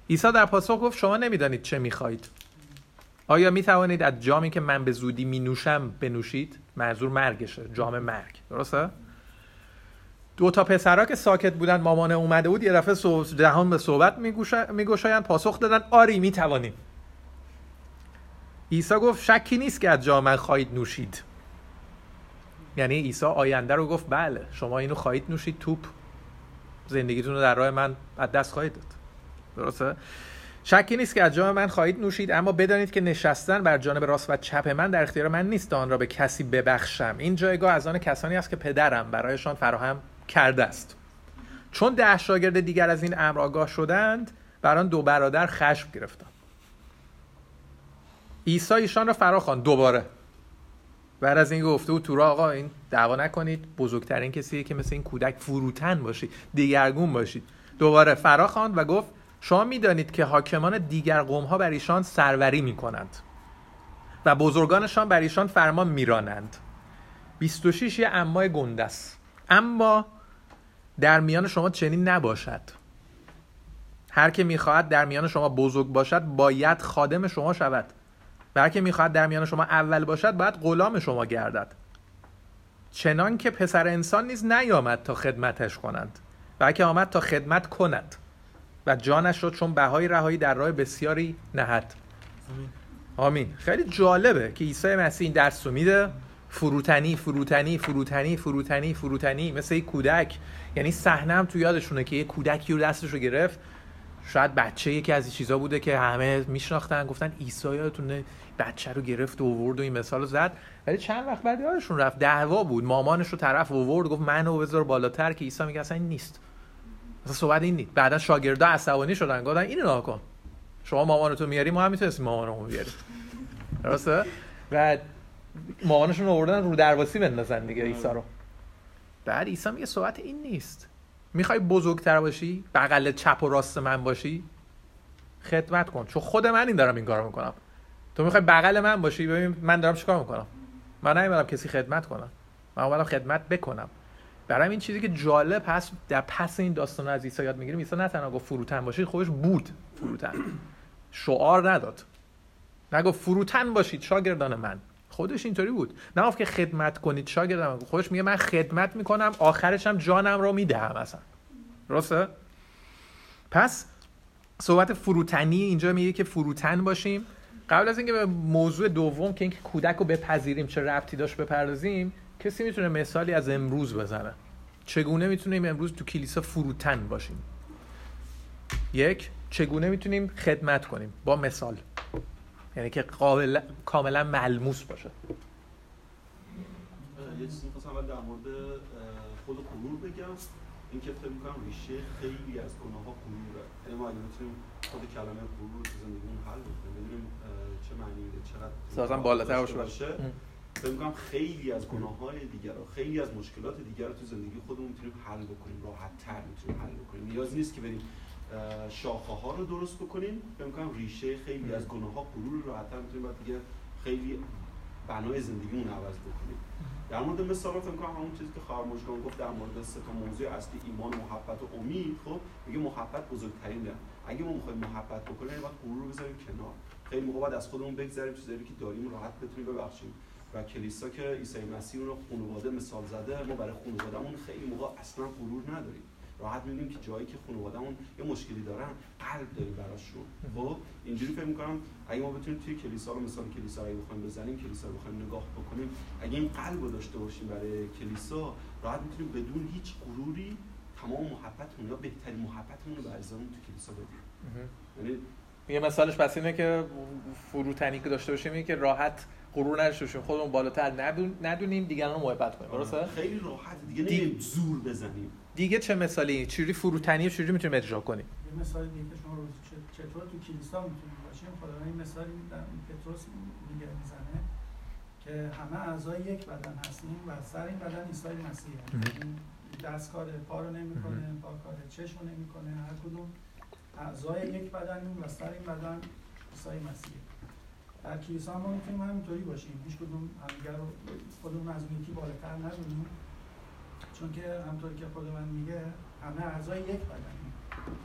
عیسی در پاسخ گفت شما نمی‌دانید چه می‌خواهید. آیا می توانید از جامی که من به زودی می نوشم بنوشید؟ منظور مرگشه جام مرگ. درسته؟ دو تا پسرا که ساکت بودن مامانه اومده بود یه دفعه دهان به صحبت میگوشایند پاسخ دادن آری می توانیم عیسی گفت شکی نیست که از جام من خواهید نوشید. یعنی عیسی آینده رو گفت بله شما اینو خواهید نوشید توپ. زندگیتون رو در راه من از دست خواهید داد. درسته؟ شکی نیست که از جام من خواهید نوشید اما بدانید که نشستن بر جانب راست و چپ من در اختیار من نیست آن را به کسی ببخشم. این جایگاه از آن کسانی است که پدرم برایشان فراهم کرده است. چون ده شاگرد دیگر از این امر آگاه شدند بر آن دو برادر خشم گرفتند. عیسی ایشان را فرا خواند دوباره. بعد از این گفته بود تو را آقا این دعوا نکنید بزرگترین کسیه که مثل این کودک فروتن باشید دیگرگون باشید. دوباره فرا خواند و گفت شما می‌دانید که حاکمان دیگر قوم ها بر ایشان سروری می کنند و بزرگانشان بر ایشان فرمان میرانند. 26 یه امای گنده است اما در میان شما چنین نباشد. هر که می‌خواهد در میان شما بزرگ باشد باید خادم شما شود. و هر که می‌خواهد در میان شما اول باشد باید غلام شما گردد. چنان که پسر انسان نیز نیامد تا خدمتش کنند و که آمد تا خدمت کند و جانش رو چون بهای رهایی در راه بسیاری نهد. آمین. خیلی جالبه که عیسی مسیح این درس رو میده. فروتنی فروتنی فروتنی فروتنی فروتنی مثل یک کودک. یعنی صحنه هم تو یادشونه که یه کودکی رو دستش رو گرفت. شاید بچه یکی از این چیزا بوده که همه میشناختن گفتن عیسی یادتونه. بچه رو گرفت و آورد و این مثال رو زد. ولی چند وقت بعد یادشون رفت دعوا بود. مامانش رو طرف آورد گفت منو بذار بالاتر که عیسی میگه اصلا این نیست. اصلا صحبت این نیست. بعدا شاگردا عصبانی شدن. گفتن اینو نگاه کن. شما مامانتو میاری ما هم می‌تونستیم مامانمون بیاریم. درسته؟ و مامانشون آوردن رو درواسی بندازن دیگه عیسی رو. بعد عیسی میگه صحبت این نیست. می‌خوای بزرگتر باشی؟ بغل چپ و راست من باشی؟ خدمت کن. چون خود من این دارم این کارو می‌کنم. تو می‌خوای بغل من باشی؟ ببین من دارم چیکار می‌کنم؟ من نمی‌دونم کسی خدمت کنم. من اومدم خدمت بکنم. برای این چیزی که جالب هست در پس این داستان از عیسی یاد می‌گیریم عیسی نه تنها گفت فروتن باشید خودش بود فروتن. شعار نداد. نگفت فروتن باشید شاگردان من. خودش اینطوری بود. نه که خدمت کنید شاگردان من. خودش میگه من خدمت می‌کنم آخرش هم جانم رو می‌دهم اصلا. درسته؟ پس صحبت فروتنی اینجا میگه که فروتن باشیم. قبل از اینکه به موضوع دوم که اینکه کودک رو بپذیریم چه ربطی داشت بپردازیم کسی می‌تونه مثالی از امروز بزنه. چگونه می‌تونیم امروز تو کلیسا فروتن باشیم؟ یک چگونه می‌تونیم خدمت کنیم؟ با مثال. یعنی که قابل کاملا ملموس باشه. یه چیزی می‌خواستم در مورد خود غرور بگم. این که فکر می‌کنم ریشه خیلی از گناه ها غروره یعنی ما اگه می‌تونیم خود کلمه غرور تو زندگیمون حل بکنیم چه معنی میده؟ چقدر سازم بالاتر باشه. فکر می‌کنم خیلی از گناه های دیگر و خیلی از مشکلات دیگر رو تو زندگی خودمون می‌تونیم حل بکنیم راحت تر می‌تونیم حل بکنیم. نیاز نیست که بریم شاخه ها رو درست بکنیم. فکر می‌کنم ریشه خیلی از گناه ها غرور راحت تر می‌تونیم بعد دیگه خیلی بنای زندگیمون عوض بکنیم. در مورد مثال فکر کنم همون چیزی که خواهر گفت در مورد سه تا موضوع اصلی ایمان محبت و امید. خب میگه محبت بزرگترینه. اگه ما می‌خوایم محبت بکنیم باید غرور رو بذاریم کنار. خیلی موقع باید از خودمون بگذریم چیزایی که داریم راحت بتونیم ببخشیم. و کلیسا که عیسی مسیح رو خانواده مثال زده ما برای خانوادهمون خیلی موقع اصلا غرور نداریم. راحت می‌بینیم که جایی که خانوادهمون یه مشکلی دارن قلب داریم براشون. خب اینجوری فکر می‌کنم اگه ما بتونیم توی کلیسا رو مثال کلیسا رو بخوایم بزنیم کلیسا رو بخوایم نگاه بکنیم اگه این قلب رو داشته باشیم برای کلیسا راحت می‌تونیم بدون هیچ غروری تمام محبتمون یا بهترین محبتمون رو به تو کلیسا بدیم. یعنی یه مثالش پس اینه که فروتنی که داشته باشیم اینه که راحت غرور نداشته باشیم. خودمون بالاتر ندونیم دیگران رو محبت کنیم. درسته؟ خیلی راحت. دیگه نمی‌دونیم زور بزنیم. دیگه چه مثالی؟ چجوری فروتنی چجوری می‌تونیم اجرا کنیم؟ یه مثالی دیگه که شما رو چطور تو کلیسا می‌تونیم باشیم؟ خدا این مثالی پتروس میگه می‌زنه که همه اعضای یک بدن هستیم و سر این بدن عیسی مسیح دست کار پا رو نمی‌کنه پا کار چشم رو نمی‌کنه هر کدوم. اعضای یک بدنیم و سر این بدن عیسی مسیح. در کلیسا ما می‌تونیم همینطوری باشیم. هیچ کدوم همدیگر رو خودمون از یکی بالاتر ندونیم چون که همطور که خود من میگه همه اعضای یک بدنیم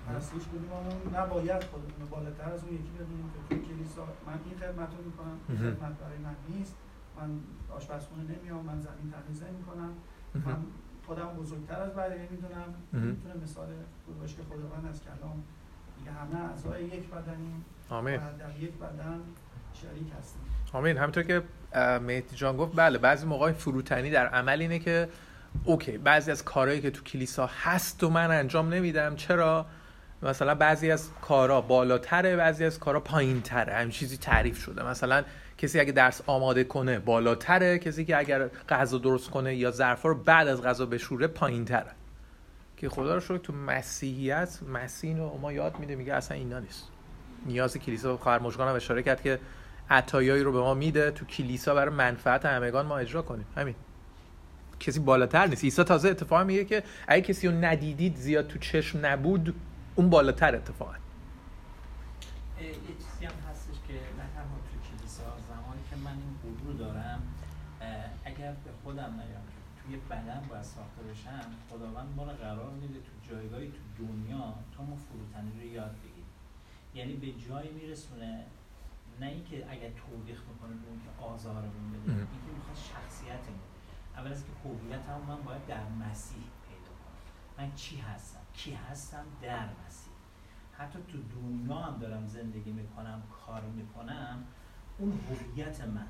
پس هیچ کدوممون نباید خودمون بالاتر از اون یکی بدونیم که توی کلیسا من این خدمت رو می‌کنم. این خدمت برای من نیست. من آشپزخونه نمیام من زمین تمیز نمی‌کنم. من خودم بزرگتر از بقیه می‌دونم. می‌تونه مثال که خداوند از کلام میگه همه اعضای یک بدنیم آمین. و در یک بدن شریک هستیم. آمین. همینطور که مهدی جان گفت بله بعضی موقع فروتنی در عمل اینه که اوکی بعضی از کارهایی که تو کلیسا هست و من انجام نمیدم چرا؟ مثلا بعضی از کارا بالاتره بعضی از کارا پایینتره. همین چیزی تعریف شده. مثلا کسی اگه درس آماده کنه بالاتره کسی که اگر غذا درست کنه یا ظرفا رو بعد از غذا بشوره پایینتره. که خدا رو شکر تو مسیحیت مسیح رو ما یاد میده میگه اصلا اینا نیست. نیاز کلیسا خواهر مشگان هم اشاره کرد که عطایایی رو به ما میده تو کلیسا برای منفعت همگان ما اجرا کنیم. همین. کسی بالاتر نیست. عیسی تازه اتفاق میگه که اگه کسی رو ندیدید زیاد تو چشم نبود اون بالاتر اتفاقا یه چیزی هم هستش که نه تنها تو کلیسا زمانی که من این غرور دارم اگر به خودم نیام توی بدن باید ساخته بشم خداوند ما رو قرار میده تو جایگاهی تو دنیا تو ما فروتنی رو یاد بگیریم. یعنی به جایی میرسونه نه اینکه اگر توبیخ می‌کنه اون که آزارمون بده اینکه می‌خواد شخصیتمون. اول از که هویت هم من باید در مسیح پیدا کنم. من چی هستم؟ کی هستم؟ در مسیح. حتی تو دنیا هم دارم زندگی می‌کنم کار می‌کنم اون هویت من.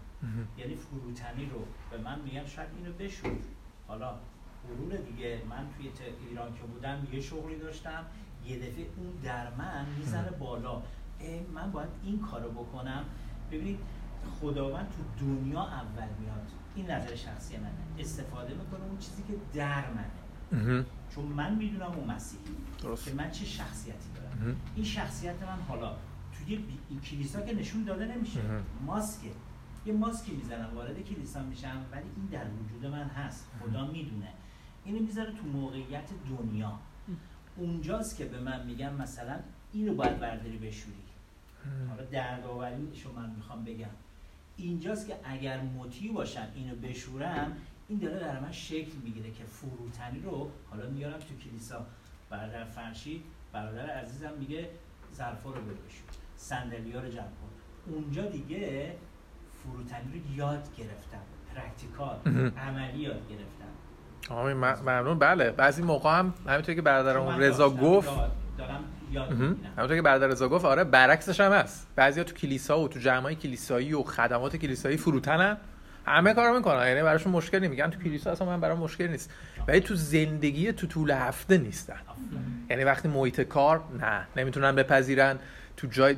یعنی فروتنی رو به من میگن شاید اینو بشور حالا غرور دیگه. من توی ایران که بودم یه شغلی داشتم یه دفعه اون در من می‌زنه بالا. من باید این کارو بکنم. ببینید خداوند تو دنیا اول میاد. این نظر شخصی منه. استفاده می‌کنه اون چیزی که در منه چون من می‌دونم اون مسیحی که من چه شخصیتی دارم این شخصیت من حالا توی کلیسا که نشون داده نمیشه. ماسکه. یه ماسکی می‌زنم وارد کلیسا میشم ولی این در وجود من هست. خدا می‌دونه. اینو می‌ذاره تو موقعیت دنیا. اونجاست که به من میگن مثلا اینو باید برداری بشوری. حالا دردآوری شما من می‌خوام بگم. اینجاست که اگر مطیع باشم اینو بشورم این داره در من شکل می‌گیره که فروتنی رو حالا میارم تو کلیسا. برادر فرشید برادر عزیزم میگه ظرفا رو بشور صندلی رو جمع کن. اونجا دیگه فروتنی رو یاد گرفتم. practical عملی یاد گرفتم. آقای ممنون. بله بعضی موقع هم همینطور که برادرمون رضا گفت دارم یاد همونطور که برادر رضا گفت آره برعکسش هم هست. بعضیا تو کلیسا و تو جمعای کلیسایی و خدمات کلیسایی فروتنن. همه کارو می‌کنن. یعنی براشون مشکلی میگن تو کلیسا اصلا من برام مشکل نیست. ولی تو زندگی تو طول هفته نیستن. یعنی وقتی محیط کار نه. نمی‌تونن بپذیرن. تو جای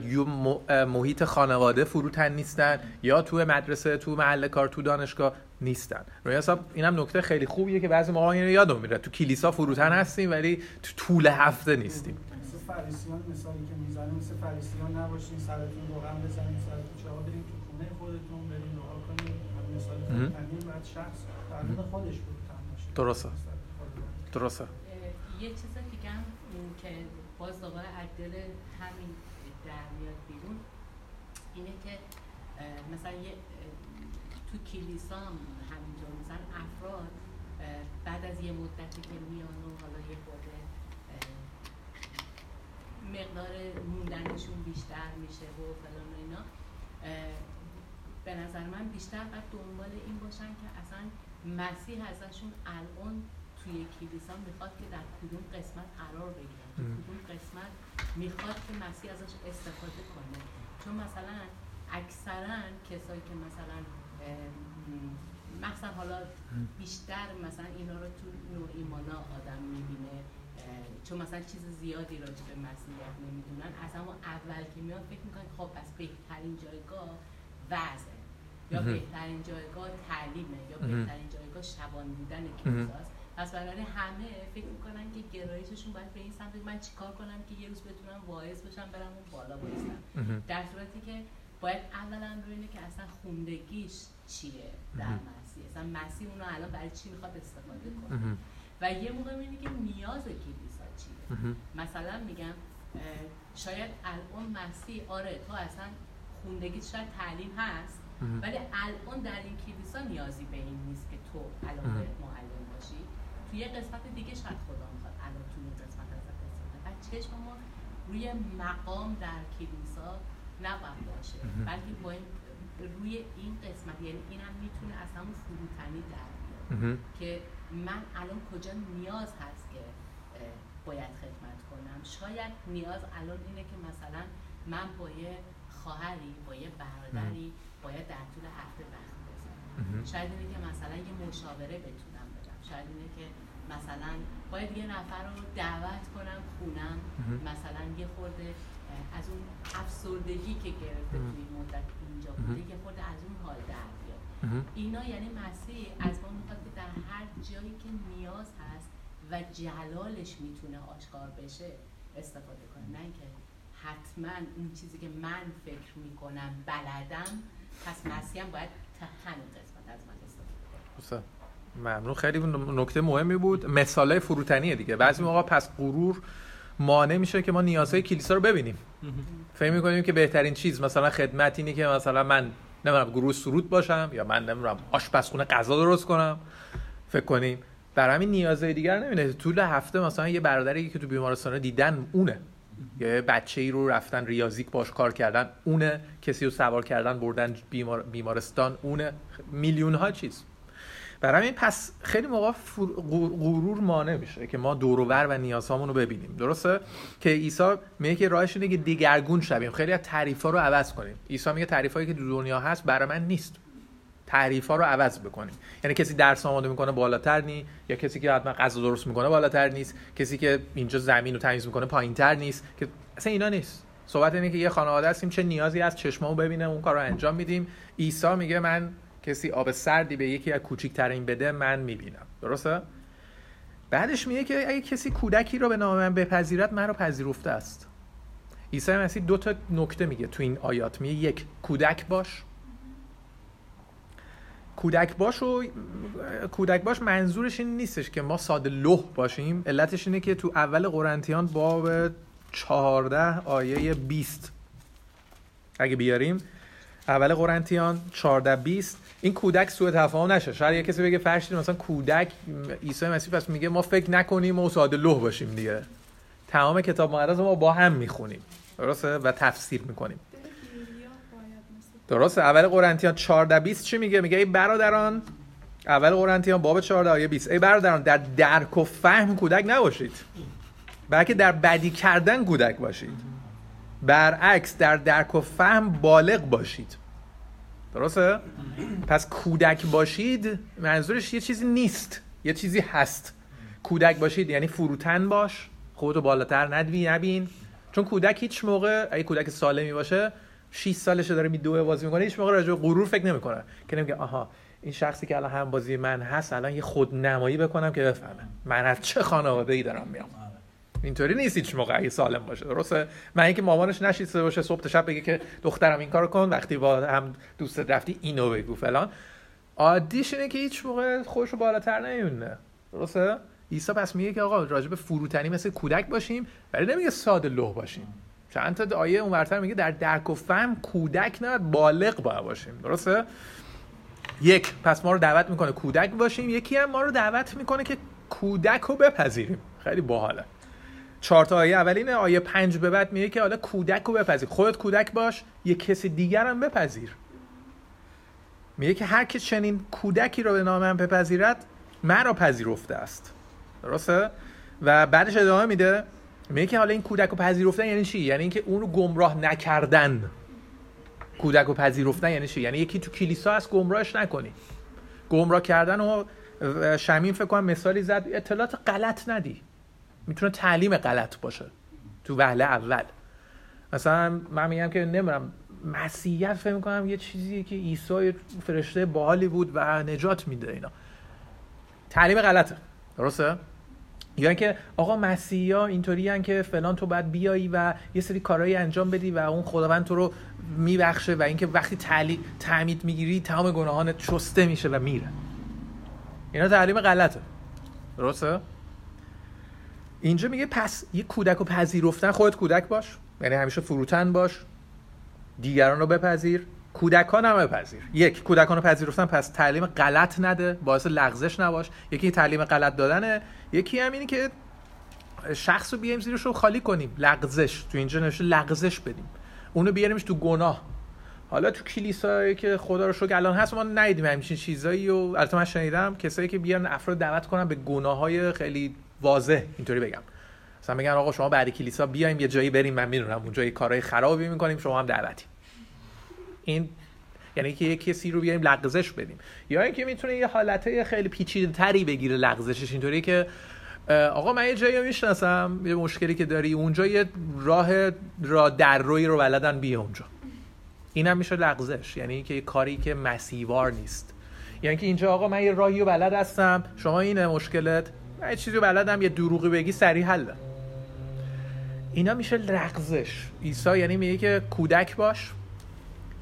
محیط خانواده فروتن نیستن یا تو مدرسه تو محل کار تو دانشگاه نیستن. روی حساب اینم نکته خیلی خوبیه که بعضی موقع اینو یادم میره. تو کلیسا فروتن هستیم ولی تو طول هفته نیستیم. مثل فریسیان مثالی که می‌زنه مثل فریسیان نباشین سرتون روغن بزنین سرتون چهار بریم تو خونه خودتون بریم دعا کنیم مثال بعد شخص. در خودش فروتن باشه. درسته. درسته. یه چیز دیگه هم که باز دوباره عدل همین در میاد بیرون اینه که مثلا یه تو کلیسا هم همینجور مثلا افراد بعد از یه مدتی که میان و حالا یه خورده مقدار موندنشون بیشتر میشه و فلان و اینا به نظر من بیشتر باید دنبال این باشن که اصلا مسیح ازشون الان توی کلیسا می‌خواد که در کدوم قسمت قرار بگیرن. کدوم قسمت می‌خواد که مسیح ازش استفاده کنه. چون مثلا اکثرا کسایی که مثلا مثلا حالا بیشتر مثلا اینا رو تو نوع ایمانا آدم می‌بینه چون مثلا چیز زیادی راجع به مسیحیت نمی‌دونن. از اما اول که میاد فکر می‌کنن خب پس بهترین جایگاه وضعه. یا بهترین جایگاه تعلیمه یا بهترین جایگاه شبان بودن کلیساست. پس برای همه فکر می‌کنن که گرایششون باید به این سمت من چیکار کنم که یه روز بتونم واعظ بشم برم اون بالا بایستم؟ در صورتی که باید اولا روی که اصلا خوندگیش چیه در مسیح اصلا مسیح اونو الان برای چی می‌خواد استفاده کنه؟ و یه موقع می‌بینی که نیاز کلیسا چیه. مثلا میگم شاید الان مسیح آره تو اصلا خوندگی شاید تعلیم هست ولی الان در این کلیسا نیازی به این نیست که تو الان معلم توی یه قسمت دیگه شاید خدا می‌خواد الان توی این قسمت ازت استفاده و چشم ما روی مقام در کلیسا نباید باشه بلکه با این روی این قسمت یعنی این هم می‌تونه از همون فروتنی در بیاد. که من الان کجا نیاز هست که باید خدمت کنم؟ شاید نیاز الان اینه که مثلا من با یه خواهری با یه برادری باید در طول هفته وقت بزنم. شاید اینه که مثلا یه مشاوره بتونم شاید اینه که مثلا باید یه نفر رو دعوت کنم خونم مثلا یه خورده از اون افسردگی که گرفته توی مدت اینجا بوده یه خورده از اون حال در بیاد. اینا یعنی مسیح از ما می‌خواد که در هر جایی که نیاز هست و جلالش می‌تونه آشکار بشه استفاده کنه. نه اینکه حتما اون چیزی که من فکر می‌کنم بلدم پس مسیح هم باید تا همین قسمت از من استفاده کنه. ممنون. خیلی نکته مهمی بود. مثاله فروتنیه دیگه. بعضی موقع پس غرور مانع میشه که ما نیازهای کلیسا رو ببینیم. فکر می‌کنیم که بهترین چیز مثلا خدمت اینه که مثلا من نمی‌دونم گروه سرود باشم یا من نمی‌دونم آشپزخونه غذا درست کنم. فکر کنیم. برای همین نیازهای دیگر نمیده. طول هفته مثلا یه برادری که تو بیمارستان دیدن اونه. یه بچه ای رو رفتن ریاضیک باش کار کردن اونه. کسی رو سوار کردن بردن بیمار... بیمارستان اونه. میلیون ها چیز. برای این پس خیلی موقع غرور مانع میشه که ما دورور و نیازهامون رو ببینیم. درسته؟ که عیسی میگه که راهش اینه که دیگرگون شویم. خیلی از تعریفا رو عوض کنیم. عیسی میگه تعریفایی که تو دنیا هست برای من نیست. تعریفا رو عوض بکنیم. یعنی کسی درس آماده می‌کنه بالاتر نی یا کسی که حتما غذا درست می‌کنه بالاتر نیست. کسی که اینجا زمین رو تمیز می‌کنه پایینتر نیست. که اصلا اینا نیست. صحبت اینه که یه خانواده هستیم چه نیازی از چشمامو ببینه اون کار انجام میدیم. عیسی میگه من کسی آب سردی به یکی از کوچیکترین بده من می‌بینم. درسته؟ بعدش میگه که اگه کسی کودکی رو به نام من بپذیرد من رو پذیرفته است. عیسی مسیح دو تا نکته میگه تو این آیات. میگه یک کودک باش. کودک باش و کودک باش منظورش این نیستش که ما ساده لح باشیم. علتش اینه که تو اول قرنتیان باب 14 آیه 20 اگه بیاریم اول قرنتیان 14 20 این کودک سوء تفاهم نشه شاید یه کسی بگه فرشید مثلا کودک عیسی مسیح پس میگه ما فکر نکنیم و ساده لوح باشیم دیگه. تمام کتاب مقدس ما با هم می‌خونیم. درسته؟ و تفسیر می‌کنیم. درسته؟ اول قرنتیان 14 20 چی میگه؟ میگه ای برادران اول قرنتیان باب 14 آیه 20 ای برادران در درک و فهم کودک نباشید. بلکه در بدی کردن کودک باشید. برعکس در درک و فهم بالغ باشید. درسته؟ پس کودک باشید منظورش یه چیزی نیست یه چیزی هست. کودک باشید یعنی فروتن باش خودتو بالاتر ندوی نبین. چون کودک هیچ موقع اگه کودک سالمی باشه 6 سالشه داره می دو بازی می‌کنه هیچ موقع راجع غرور فکر نمی‌کنه. که نمیگه آها این شخصی که الان هم بازی من هست الان یه خود نمایی بکنم که بفهمه. من از چه خانواده ای دارم میام؟ اینطوری نیست هیچ موقع اگه سالم باشه. درسته؟ من اینکه مامانش نشیسته باشه صبح شب بگه که دخترم این کارو کن وقتی با هم دوست رفتی اینو بگو فلان. عادیش اینه که هیچ موقع خودش رو بالاتر نمیونه درسته؟ عیسی پس میگه که آقا راجب فروتنی مثل کودک باشیم ولی نمیگه ساده لوح باشیم. چند تا آیه اونورتر میگه در درک و فهم کودک نه بالغ باید باشیم. درسته؟ یک پس ما رو دعوت می‌کنه کودک باشیم. یکی هم ما رو دعوت می‌کنه که کودک رو بپذیریم. خیلی باحاله. چهار تا آیه اولین آیه پنج به بعد میگه که حالا کودک رو بپذیر. خودت کودک باش یه کسی دیگر هم بپذیر. میگه که هر که چنین کودکی رو به نام من بپذیرد مرا پذیرفته است. درسته؟ و بعدش ادامه میده میگه که حالا این کودک رو پذیرفتن یعنی چی؟ یعنی اینکه اون رو گمراه نکردن. کودک رو پذیرفتن یعنی چی؟ یعنی یکی تو کلیسا هست گمراهش نکنی. گمراه کردن و شمین فکر کنم مثالی زد اطلاعات غلط ندی. می‌تونه تعلیم غلط باشه تو وهله اول. مثلا من میگم که نمی‌دونم مسیحیت فکر می‌کنم یه چیزی که عیسی فرشته باحالی بود و نجات میده اینا. تعلیم غلطه. درسته؟ یا اینکه آقا مسیحی ها اینطوری که فلان تو باید بیایی و یه سری کارهایی انجام بدی و اون خداوند تو رو میبخشه و اینکه وقتی تعلیم تعمید می‌گیری تمام گناهانت چسته میشه و میره. اینا تعلیم غلطه. درسته؟ اینجا میگه پس یه کودک رو پذیرفتن خودت کودک باش. یعنی همیشه فروتن باش. دیگران رو بپذیر. کودکان هم بپذیر. یک کودکان رو پذیرفتن پس تعلیم غلط نده. باعث لغزش نباش. یکی تعلیم غلط دادنه. یکی هم اینی که شخص رو بیایم زیرش رو خالی کنیم. لغزش. تو اینجا نوشته لغزش بدیم. اونو بیاریمش تو گناه. حالا تو کلیسایی که خدا رو شکر الان هست ما ندیدیم همچین چیزایی و البته من شنیدم کسایی که بیان افراد دعوت کنن به گناه های خیلی واضح اینطوری بگم. مثلا میگن آقا شما بعد کلیسا بیایم یه جایی بریم من می‌دونم اونجا یه کارهای خرابی می‌کنیم شما هم دعوتی. این یعنی که یه کسی رو بیایم لغزش بدیم. یا اینکه می‌تونه یه حالته خیلی پیچیده تری بگیره لغزشش اینطوری که آقا من یه جایی می‌شناسم یه مشکلی که داری اونجا یه راه را در روی رو بلدن بیا اونجا. اینم میشه لغزش یعنی که کاری که مسیوار نیست. یعنی که اینجا آقا من یه راهی رو بلد هستم شما اینه مشکلت. یه چیزی بلدم یه دروغی بگی سریع حله اینا میشه لغزش عیسی یعنی میگه که کودک باش.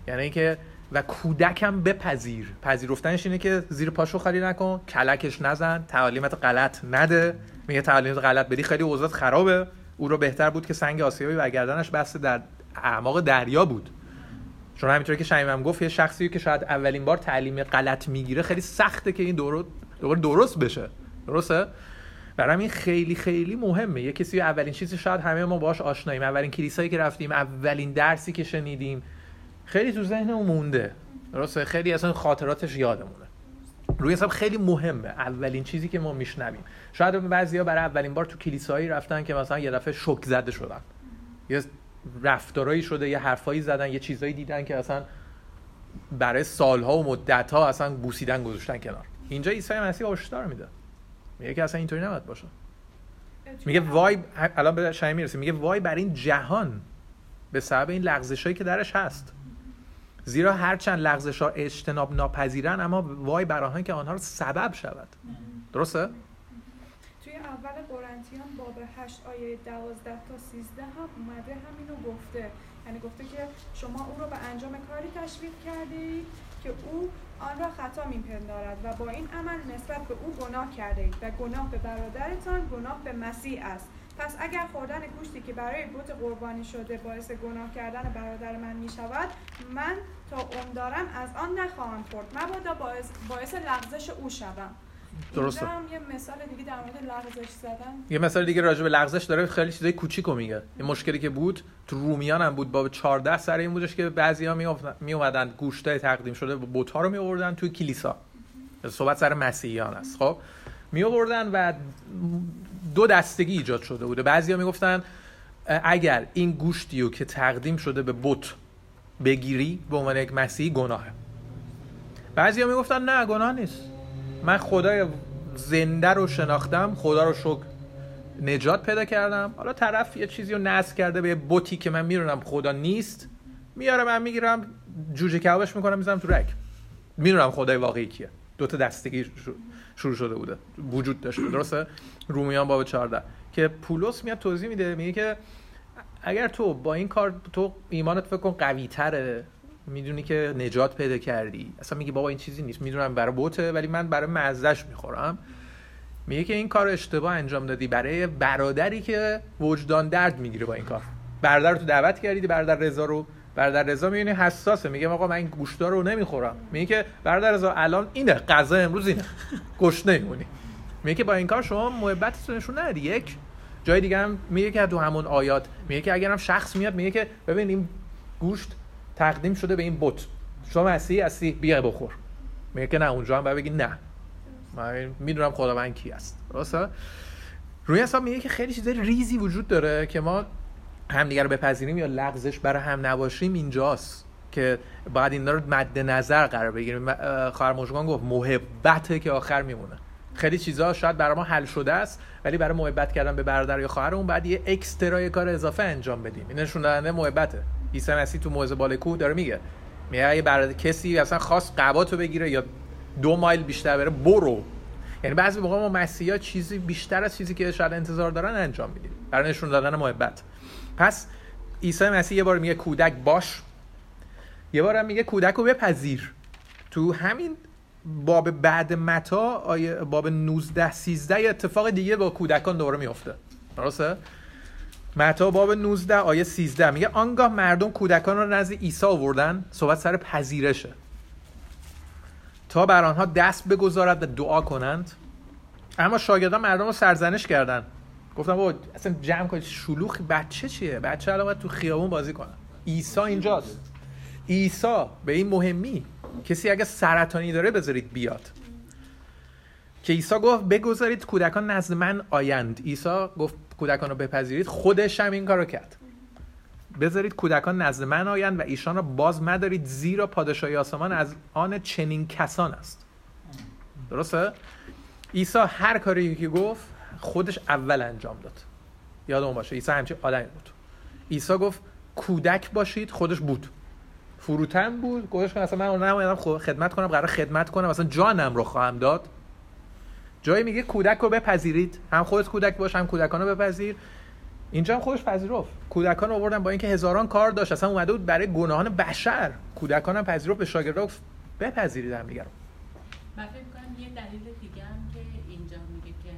یعنی که و کودکم بپذیر. پذیرفتنش اینه که زیر پاشو خالی نکن کلکش نزن تعالیمت غلط نده. میگه تعالیمت غلط بدی خیلی اوضاع خرابه. او رو بهتر بود که سنگ آسیابی و گردنش بسته در اعماق دریا بود. چون همینطوری که شمیمم گفت یه شخصی که شاید اولین بار تعلیم غلط می‌گیره خیلی سخته که این دوباره درست بشه. درسته؟ برای این خیلی خیلی مهمه. یه کسی اولین چیزی شاید همه ما باش آشناییم. اولین کلیسایی که رفتیم اولین درسی که شنیدیم خیلی تو ذهنمون مونده. درسته؟ خیلی اصلا خاطراتش یادمونه. روی حساب خیلی مهمه اولین چیزی که ما میشنویم. شاید بعضیا برای اولین بار تو کلیسایی رفتن که مثلا یه دفعه شوک زده شدن. یه رفتارایی شده یه حرفایی زدن یه چیزایی دیدن که اصلا برای سالها و مدتها اصلا بوسیدن گذاشتن کنار. اینجا عیسی مسیح هشدار میده. میگه که اصلا اینطوری نباید باشه. میگه وای الان به شمی می‌رسیم میگه وای بر این جهان به سبب این لغزشایی که درش هست. زیرا هرچند لغزش ها اجتناب ناپذیرن اما وای بر آنها که آنها رو سبب شود. درسته؟ توی اول قرنتیان باب 8 آیه 12 تا 13 هم اومده همینو گفته. یعنی گفته که شما او رو به انجام کاری تشویق کردید که او آن را خطا میپندارد و با این عمل نسبت به او گناه کرده اید و گناه به برادرتان گناه به مسیح است. پس اگر خوردن گوشتی که برای بوت قربانی شده باعث گناه کردن برادر من می شود من تا اون دارم از آن نخواهم خورد. مبادا باعث, باعث لغزش او شوم. درسته. یه مثال دیگه در مورد لغزش زدن یه مثال دیگه راجع به لغزش داره خیلی چیزای کوچیکو میگه. یه مشکلی که بود تو رومیان هم بود باب 14 سر این بودش که بعضیا می, می اومدن گوشتای تقدیم شده بوت ها رو می آوردن توی کلیسا. صحبت سر مسیحیان است. خب می آوردن و دو دستگی ایجاد شده بوده. بعضیا می‌گفتن اگر این گوشتی که تقدیم شده به بت بگیری به عنوان یک مسیحی گناهه. بعضیا می‌گفتن نه گناه نیست. من خدای زنده رو شناختم خدا رو شکر نجات پیدا کردم. حالا طرف یه چیزی رو نصب کرده به بوتی که من میرونم خدا نیست میارم من می‌گیرم جوجه کبابش می‌کنم می‌زنم تو رک می‌دونم خدای واقعی کیه. دو تا دستگی شروع شده بوده وجود داشته درسته؟ رومیان باب 14 که پولس میاد توضیح میده میگه که اگر تو با این کار تو ایمانت فکر کن قوی تره می‌دونی که نجات پیدا کردی. اصلا میگی بابا این چیزی نیست. می‌دونم برای بوته ولی من برای مزدش می‌خورم. میگه که این کار اشتباه انجام دادی. برای برادری که وجدان درد می‌گیره با این کار. برادر رو تو دعوت کردی برادر رضا رو. برادر رضا می‌بینی حساسه. میگه آقا من این گوشتا رو نمی‌خورم. میگه که برادر رضا الان اینه. غذا امروز اینه. گشنه میمونی میگه که با این کار شما محبتتون نشون ندی یک جای دیگه هم میگه که تو همون آیات. میگه که اگرم شخص میاد میگه که ببین این گوشت تقدیم شده به این بت. شما مسیحی هستی بیا بخور. میگه که نه اونجا هم باید بگی نه. من می‌دونم خداوند کی است درسته؟ روی حساب میگه که خیلی چیزای ریزی وجود داره که ما همدیگه رو بپذیریم یا لغزش برای هم نباشیم اینجاست که باید این رو مد نظر قرار بگیریم. خواهر مشگان گفت محبته که آخر میمونه. خیلی چیزها شاید برای ما حل شده است ولی برای محبت کردن به برادر یا خواهر اون بعد یه اکسترا کار اضافه انجام بدیم. این نشون دهنده محبته. عیسی مسیح تو موعظه بالکوه داره میگه میگه اگه برای کسی اصلا خاص قباتو بگیره یا دو مایل بیشتر بره برو. یعنی بعضی موقع ما مسیحا چیزی بیشتر از چیزی که شاید انتظار دارن انجام میدیم برای نشون دادن محبت. پس عیسی مسیح یه بار میگه کودک باش. یه بار هم میگه کودک رو بپذیر. تو همین باب بعد متا باب 19 13 اتفاق دیگه با کودکان دوباره میفته درسته؟ متا باب 19 آیه 13 میگه آنگاه مردم کودکان را نزد عیسی آوردن صحبت سر پذیرشه. تا بر آنها دست بگذارد و دعا کنند. اما شاگردان مردم رو سرزنش کردند گفتم بابا اصلا جمع کنید. شلوخ بچه چیه؟ بچه الان تو خیابون بازی کنن. عیسی اینجاست. عیسی به این مهمی کسی اگه سرطانی داره بذارید بیاد. که عیسی گفت بگذارید کودکان نزد من آیند. عیسی گفت کودکان رو بپذیرید خودش هم این کارو کرد. بذارید کودکان نزد من آیند و ایشان را باز مدارید زیرا پادشاهی آسمان از آن چنین کسان است. درسته؟ عیسی هر کاری که گفت خودش اول انجام داد. یادمون باشه عیسی همچین آدمی بود. عیسی گفت کودک باشید خودش بود. فروتن بود گفتش که اصلا من نمی‌دونم خدمت کنم قرار خدمت کنم. اصلا جانم رو خواهم داد. جایی میگه کودک رو بپذیرید. هم خودت کودک باش هم کودکان رو بپذیر. اینجا هم خودش پذیرفت. کودکان آوردن با اینکه هزاران کار داشت. اصلا اومده بود برای گناهان بشر. کودکان هم پذیرفت به شاگردان گفت بپذیرید هم دیگه رو. من فکر کنم یه دلیل دیگه هم که اینجا میگه که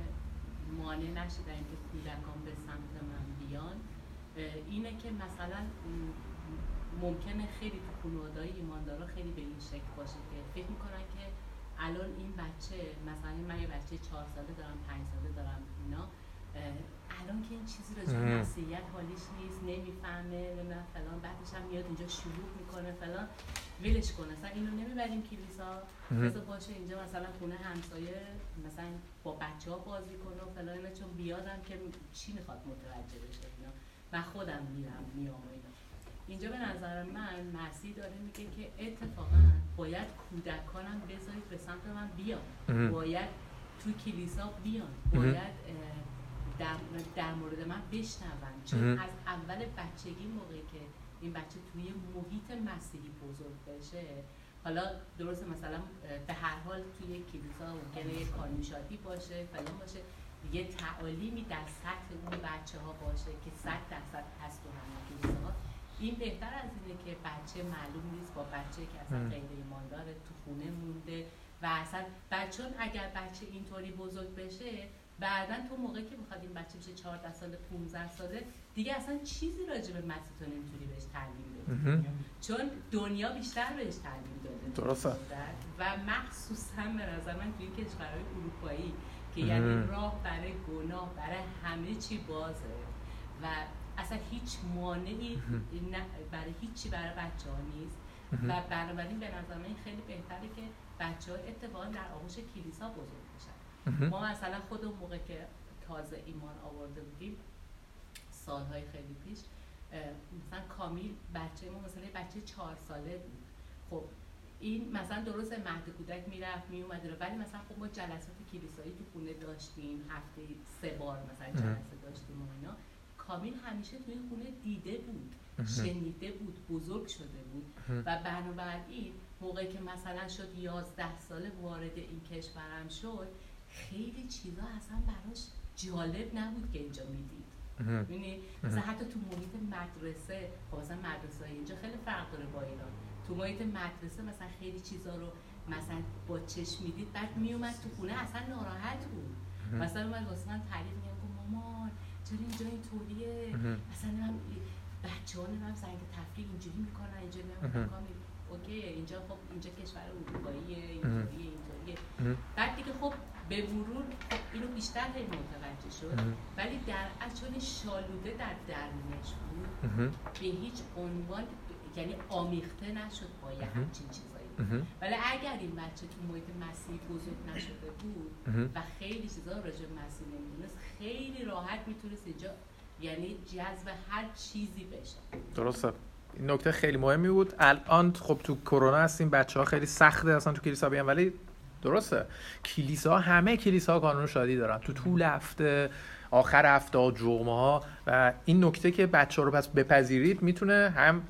مانع نشده اینکه کودکان به سمت من بیان اینه که مثلا ممکنه خیلی تو خانواده‌های ایماندارا خیلی به این شکل باشه که فکر می‌کنن که الان این بچه مثلا من یه بچه چهار ساله دارم پنج ساله دارم اینا الان که این چیزی به مسیحیت حالیش نیست نمی‌فهمه نه فلان بعدش هم میاد اینجا شروع می‌کنه فلان. ولش کنه مثلا اینو نمی‌بریم کلیسا. مثلا باشه اینجا مثلا خونه همسایه مثلا با بچه ها بازی کنه و فلان چون بیادم که چی می‌خواد متوجه بشه اینا. من خودم میرم میام اینا. اینجا به نظر من مسیح داره میگه که اتفاقا باید کودکانم بذارید به سمت من بیان. باید تو کلیسا بیان. باید در, در مورد من بشنون. چون از اول بچگی موقعی که این بچه توی محیط مسیحی بزرگ بشه حالا درست مثلا به هر حال توی کلیسا ممکنه یه کارنشاتی باشه فلان باشه. یه تعالیمی در سطح اون بچه ها باشه که صد درصد هست تو همه کلیسا این بهتر از اینه که بچه معلوم نیست با بچه که اصلا غیر ایمانداره تو خونه مونده و اصلا بچون اگر بچه اینطوری بزرگ بشه بعدا تو موقعی که می‌خواد این بچه بشه 14 ساله 15 ساله دیگه اصلا چیزی راجع به مسیح تو نمی‌تونی بهش تعلیم بدی چون دنیا بیشتر بهش تعلیم داده. درسته. و مخصوصا به نظر من توی کشورهای اروپایی که یعنی راه برای گناه برای همه چی بازه. و اصلا هیچ مانعی برای هیچی برای بچه ها نیست و بنابراین به نظر من خیلی بهتره که بچه ها اتفاقا در آغوش کلیسا بزرگ بشن. ما مثلا خود موقع که تازه ایمان آورده بودیم سالهای خیلی پیش مثلا کامیل بچه ما مثلا بچه چهار ساله بود. خب این مثلا درست مهد کودک می‌رفت میومد ولی مثلا خب ما جلسات کلیسایی تو خونه داشتیم هفته سه بار مثلا جلسه داشتیم و اینا. کامیل همیشه توی خونه دیده بود شنیده بود بزرگ شده بود. و بنابراین موقعی که مثلا شد یازده ساله وارد این کشورم شد خیلی چیزا اصلا براش جالب نبود که اینجا می‌دید. می‌بینی مثلا حتی تو محیط مدرسه خب مثلا مدرسه اینجا خیلی فرق داره با ایران. تو محیط مدرسه مثلا خیلی چیزا رو مثلا با چشم می‌دید بعد میومد تو خونه اصلا ناراحت بود. مثلا اومد واسه من تعریف میگم مامان چرا اینجا اینطوریه؟ مثلا من بچه ها نمیم زنگ تفریح اینجوری می‌کنن اینجوری می‌کنن اوکی اینجا خب اینجا کشور اروپاییه اینطوریه اینطوریه. بعد دیگه خب به مرور خب اینو بیشتر هی متوجه شد. ولی در چون شالوده در درونش بود. به هیچ عنوان یعنی آمیخته نشد با یه همچین چیزایی ولی اگر این بچه تو محیط مسیح بزرگ نشده بود و خیلی چیزا راجع مسیح نمی‌دونست خیلی راحت می‌تونست اینجا یعنی جذب هر چیزی بشه. درسته. این نکته خیلی مهمی بود. الان خب تو کرونا هستیم بچه ها خیلی سخته اصلا تو کلیسا بیان ولی درسته. کلیسا همه کلیسا کانون شادی دارن. تو طول هفته آخر هفته جمعه ها و این نکته که بچه ها رو پس بپذیرید می‌تونه هم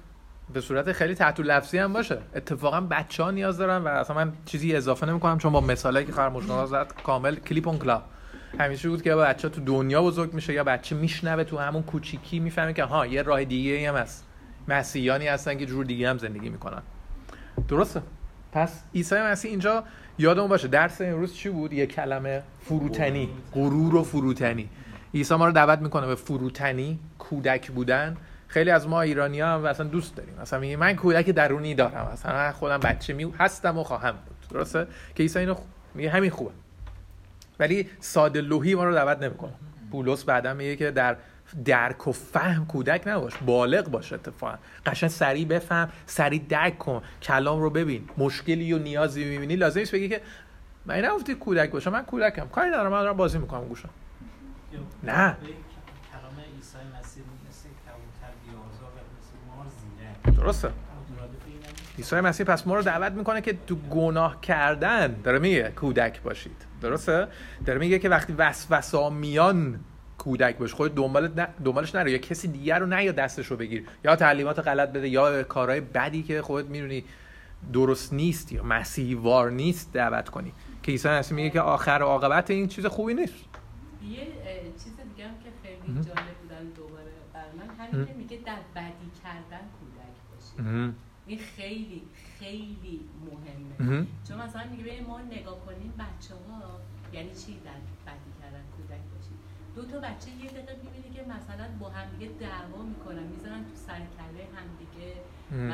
به صورت خیلی تحت لفظی هم باشه. اتفاقا بچه ها نیاز دارن و اصلا من چیزی اضافه نمی کنم چون با مثالی که خواهر زد کامل کلیپ اون کلا همیشه بود که بچه تو دنیا بزرگ میشه یا بچه میشنوه تو همون کوچیکی می‌فهمه که ها یه راه دیگه هم هست. مسیحیانی هستن که جور دیگه هم زندگی می‌کنن. درسته. پس عیسی مسیح اینجا یادمون باشه درس امروز چی بود؟ یه کلمه فروتنی. غرور و فروتنی. عیسی ما رو دعوت می‌کنه به فروتنی کودک بودن. خیلی از ما ایرانی ها هم اصلا دوست داریم. مثلا میگه من کودک درونی دارم. مثلا خودم بچه می هستم و خواهم بود. درسته؟ که عیسی اینو میگه همین خوبه. ولی ساده لوحی ما رو دعوت نمی‌کنه. پولس بعدا میگه که در درک و فهم کودک نباش. بالغ باش اتفاقا. قشن سریع بفهم سریع درک کن. کلام رو ببین. مشکلی و نیازی می‌بینی. لازم نیست بگی که من نگفتی کودک باشم من کودکم. کاری ندارم. من دارم بازی می‌کنم گوشم. نه. درسته. عیسی مسیح پس ما رو دعوت می‌کنه که تو گناه کردن داره میگه کودک باشید. درسته؟ داره میگه که وقتی وسوسا میان کودک باش. خود دنبال دنبالش نرو یا کسی دیگر رو نه یا دستش رو بگیر. یا تعلیمات غلط بده یا کارهای بدی که خودت می‌دونی درست نیست یا مسیحی وار نیست دعوت کنی. که عیسی مسیح میگه که آخر عاقبت این چیز خوبی نیست. یه چیز دیگه هم که خیلی جالب بودن دوباره بر من. همین که میگه در بدی کردن کودک باشی این خیلی خیلی مهمه. چون مثلا میگه ما نگاه کنیم بچه ها یعنی چی در بدی کردن کودک باشی؟ دو تا بچه یه دقیقه می‌بینی که مثلا با همدیگه دعوا می‌کنن می‌زنن تو سر کله همدیگه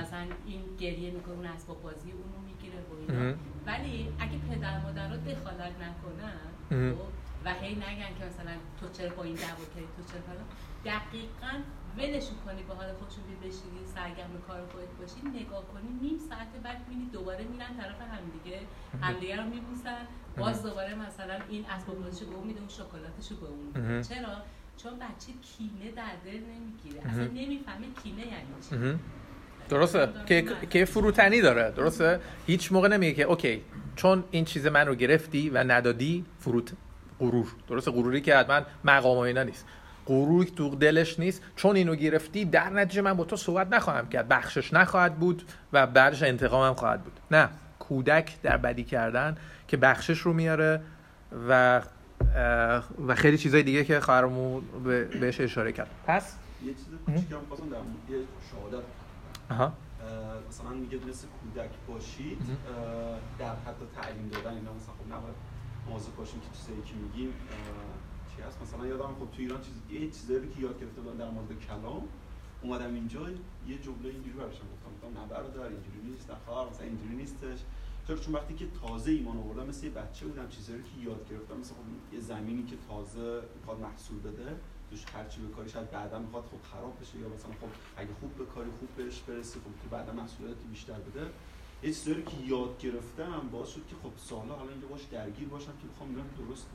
مثلا این گریه می‌کنه اون اسباب بازی اونو می‌گیره و اینا. ولی اگه پدر مادر رو دخالت نکنن خب، و هی نگن که مثلا تو چرا با این دعوا کردی تو چرا دقیقا ولشون کنی به حال خودشون بی بشینی سرگرم کار خودت باشی نگاه کنی نیم ساعت بعد می‌بینی دوباره میرن طرف همدیگه همدیگه رو میبوسن. باز دوباره مثلا این اسباب بازیشو به اون میده اون شکلاتشو به اون میده. چرا؟ چون بچه کینه در دل نمی‌گیره. اصلا نمی‌فهمه کینه یعنی چی. درسته. که که فروتنی داره. درسته؟ هیچ موقع نمیگه که اوکی چون این چیز من رو گرفتی و ندادی فروت غرور. درسته؟ غروری که حتما مقام اینا نیست. غرور تو دلش نیست. چون اینو گرفتی در نتیجه من با تو صحبت نخواهم کرد. بخشش نخواهد بود و بعدش انتقام هم خواهد بود. نه کودک در بدی کردن که بخشش رو میاره و و خیلی چیزای دیگه که خواهرمون بهش اشاره کرد. پس؟ یه چیز کوچیکم خواستم در یه شهادت آها. مثلا میگه مثل کودک باشید در حتی تعلیم دادن اینا مثلا خب نباید مواظب باشیم که چیزایی که میگیم چی هست؟ مثلا یادم خب تو ایران چیز یه چیزایی که یاد گرفته بودم در مورد کلام اومدم اینجا یه جمله اینجوری براشم گفتم گفتم نه برادر اینجوری نیست نه خواهر مثلا اینجوری نیستش. چرا چون وقتی که تازه ایمان آوردم مثل یه بچه بودم چیزایی که یاد گرفتم مثل خب یه زمینی که تازه می‌خواد محصول بده توش هرچی به کاری شاید بعدا می‌خواد خب خراب بشه یا مثلا خب اگه خوب به کاری خوب بهش برسه خب تو بعدا محصولات بیشتر بده. یه چیزایی که یاد گرفتم باعث شد که خب سالا حالا اینجا باش درگیر باشم که بخوام اینا درست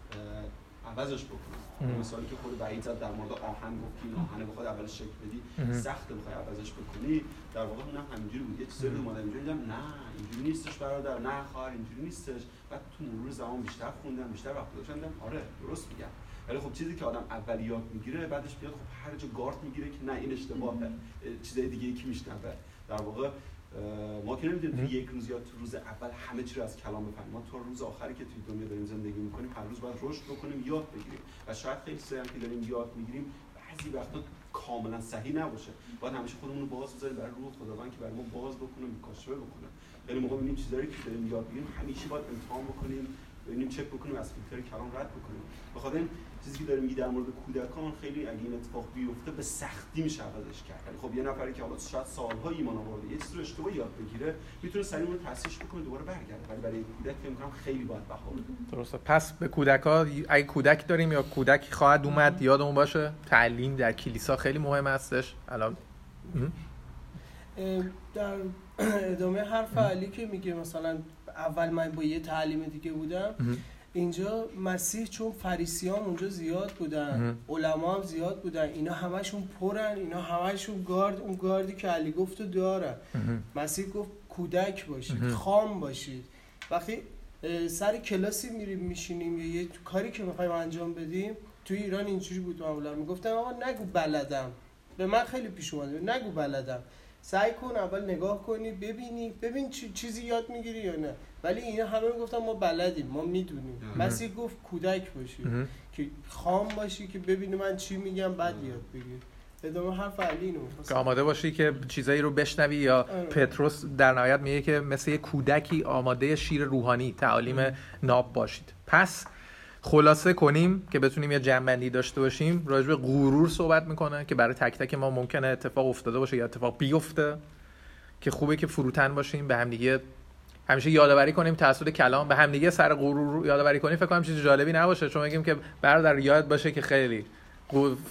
عوضش بکنم مثالی که خود بعید زد در مورد آهن گفت که این آهن بخواد اولش شکل بدی سخت بخوای عوضش بکنی. در واقع اونم همینجوری بود. یه چیزی اومدم اینجا دیدم نه اینجوری نیستش برادر نه خواهر اینجوری نیستش. بعد تو مرور زمان بیشتر خوندم بیشتر وقت گذاشتم آره درست میگم. ولی خب چیزی که آدم اول یاد می‌گیره بعدش بیاد خب هر جا گارد می‌گیره که نه این اشتباهه. چیزای دیگه ای که میشنوه. در واقع ما که نمی‌دونیم تو یک روز یا تو روز اول همه چی رو از کلام بفهمیم. ما تا روز آخری که توی دنیا داریم زندگی می‌کنیم هر روز باید رشد بکنیم یاد بگیریم. و شاید خیلی سریع که داریم یاد می‌گیریم بعضی وقتا کاملا صحیح نباشه. باید همیشه خودمون رو باز بذاریم برای روح خداوند که برای ما باز بکنه مکاشفه بکنه. خیلی موقع می‌بینیم چیزایی که داریم یاد می‌گیریم همیشه باید امتحان بکنیم ببینیم چک بکنیم از فیلتر کلام رد بکنیم. بخاطر چیزی که داره میگه در مورد کودکان خیلی اگه این اتفاق بیفته به سختی میشه عوضش کرد. یعنی خب یه نفری که حالا شاید سالها ایمان آورده یه چیزی رو اشتباه یاد بگیره می‌تونه سریع اون تصحیحش بکنه دوباره برگرده. ولی برای کودک فکر می‌کنم خیلی باید بها درسته. پس به کودک‌ها اگه کودک داریم یا کودکی خواهد اومد یادمون باشه تعلیم در کلیسا خیلی مهم هستش. الان. در ادامه حرف علی که میگه مثلا اول من با یه تعلیم دیگه بودم. اینجا مسیح چون فریسیان اونجا زیاد بودن علما هم زیاد بودن اینا همشون پرن اینا همشون گارد اون گاردی که علی گفت دارن مسیح گفت کودک باشید خام باشید. وقتی سر کلاسی میریم میشینیم یا یه کاری که می‌خوایم انجام بدیم توی ایران اینجوری بود معمولا. می‌گفتن آقا نگو بلدم. به من خیلی پیش اومده نگو بلدم. سعی کن اول نگاه کنی ببینی ببین چی چیزی یاد می‌گیری یا نه. ولی اینا همه می‌گفتن ما بلدیم ما می‌دونیم. مسیح گفت کودک باشی که خام باشی که ببینی من چی میگم بعد یاد بگیر ادامه حرف علی اینو که آماده باشی که چیزایی رو بشنوی یا آره. پتروس در نهایت میگه که مثل یه کودکی آماده شیر روحانی تعالیم ناب باشید. پس خلاصه کنیم که بتونیم یه جنبندی داشته باشیم راجع به غرور صحبت می‌کنه که برای تک تک ما ممکنه اتفاق افتاده باشه یا اتفاق بیفته که خوبه که فروتن باشیم به همدیگه همیشه یادآوری کنیم توسط کلام به همدیگه سر غرور یادآوری کنیم. فکر کنم چیز جالبی نباشه چون میگیم که برادر یاد باشه که خیلی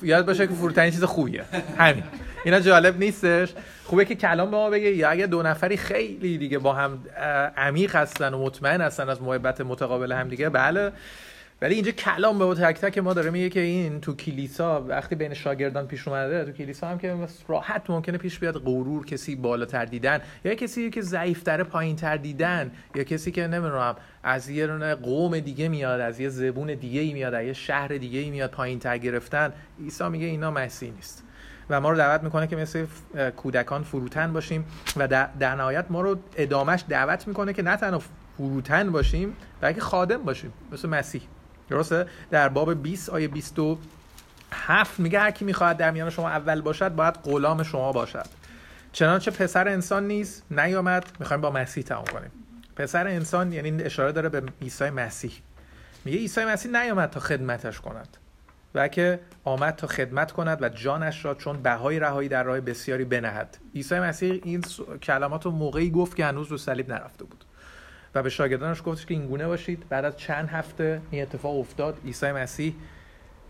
یاد باشه که فروتنی چیز خوبیه. همین. اینا جالب نیستش. خوبه که کلام به ما بگه یا اگه دو نفری خیلی دیگه با هم عمیق هستن و مطمئن هستن از محبت متقابل هم دیگه بله. ولی اینجا کلام به تک تک ما داره میگه که این تو کلیسا وقتی بین شاگردان پیش اومده تو کلیسا هم که راحت ممکنه پیش بیاد غرور کسی بالاتر دیدن. یا کسی که ضعیفتره پایینتر دیدن. یا کسی که نمی‌دونم از یه قوم دیگه میاد از یه زبون دیگه ای میاد از یه شهر دیگه ای میاد پایینتر گرفتن. عیسی میگه اینا مسیح نیست. و ما رو دعوت می‌کنه که مثل کودکان فروتن باشیم و در نهایت ما رو ادامش دعوت می‌کنه که نه تنها فروتن باشیم بلکه خادم باشیم. مثل مسیح. درسته؟ در باب 20 آیه 27 میگه هر کی می‌خواهد در میان شما اول باشد باید غلام شما باشد. چنانچه پسر انسان نیست نیامد. می‌خوایم با مسیح تمام کنیم. پسر انسان یعنی اشاره داره به عیسی مسیح. میگه عیسی مسیح نیامد تا خدمتش کند و که آمد تا خدمت کند و جانش را چون بهای رهایی در راه بسیاری بنهد. عیسی مسیح این کلمات رو موقعی گفت که هنوز رو صلیب نرفته بود. و به شاگردانش گفتش که اینگونه باشید. بعد از چند هفته این اتفاق افتاد عیسی مسیح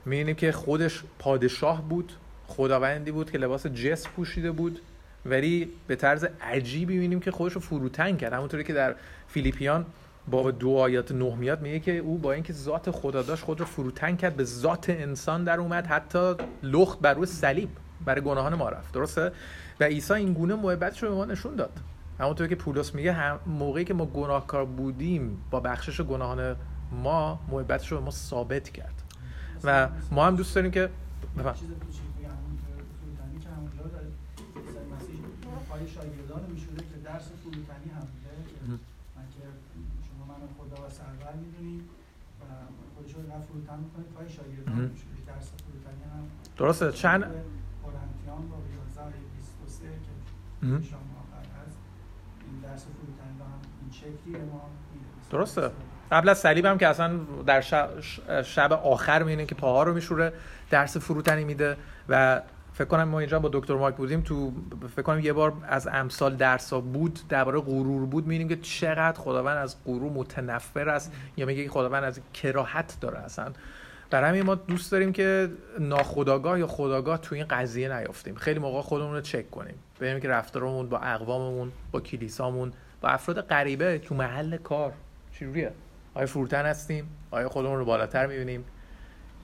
می‌بینیم که خودش پادشاه بود خداوندی بود که لباس جس پوشیده بود ولی به طرز عجیبی می‌بینیم که خودش رو فروتن کرد. همونطوری که در فیلیپیان با دو آیات نه میاد میگه که او با اینکه ذات خدا داشت خود رو فروتن کرد به ذات انسان در اومد حتی لخت بر روی صلیب برای گناهان ما رفت. درسته؟ و عیسی این گونه محبتش رو به ما نشون داد. همونطور که پولس میگه هم موقعی که ما گناهکار بودیم با بخشش گناهان ما محبتش رو به ما ثابت کرد. و ما هم دوست داریم که بفهم شاگردان میشوره که درس فروتنی هم من که شما من خدا و سرور می‌دونید و خودش رو نه فروتن می‌کنید پای شاگردان میشوره درس فروتنی هم درسته. چند قرنتیان با 11 23 که شما درس فروتنی هم این درسته. قبل از صلیب هم که اصلا در شب, آخر می‌بینیم که پاها رو میشوره درس فروتنی میده و فکر کنم ما اینجا با دکتر مارک بودیم تو فکر کنم یه بار از امثال درسا بود درباره غرور بود می‌بینیم که چقدر خداوند از غرور متنفر است یا میگه که خداوند از کراهت داره اصلا. در همین ما دوست داریم که ناخداگاه یا خداگاه تو این قضیه نیافتیم. خیلی موقع خودمون رو چک کنیم. ببینیم که رفتارمون با اقواممون با کلیسامون با افراد غریبه تو محل کار. چجوریه؟ آیا فروتن هستیم؟ آیا خودمون رو بالاتر می‌بینیم؟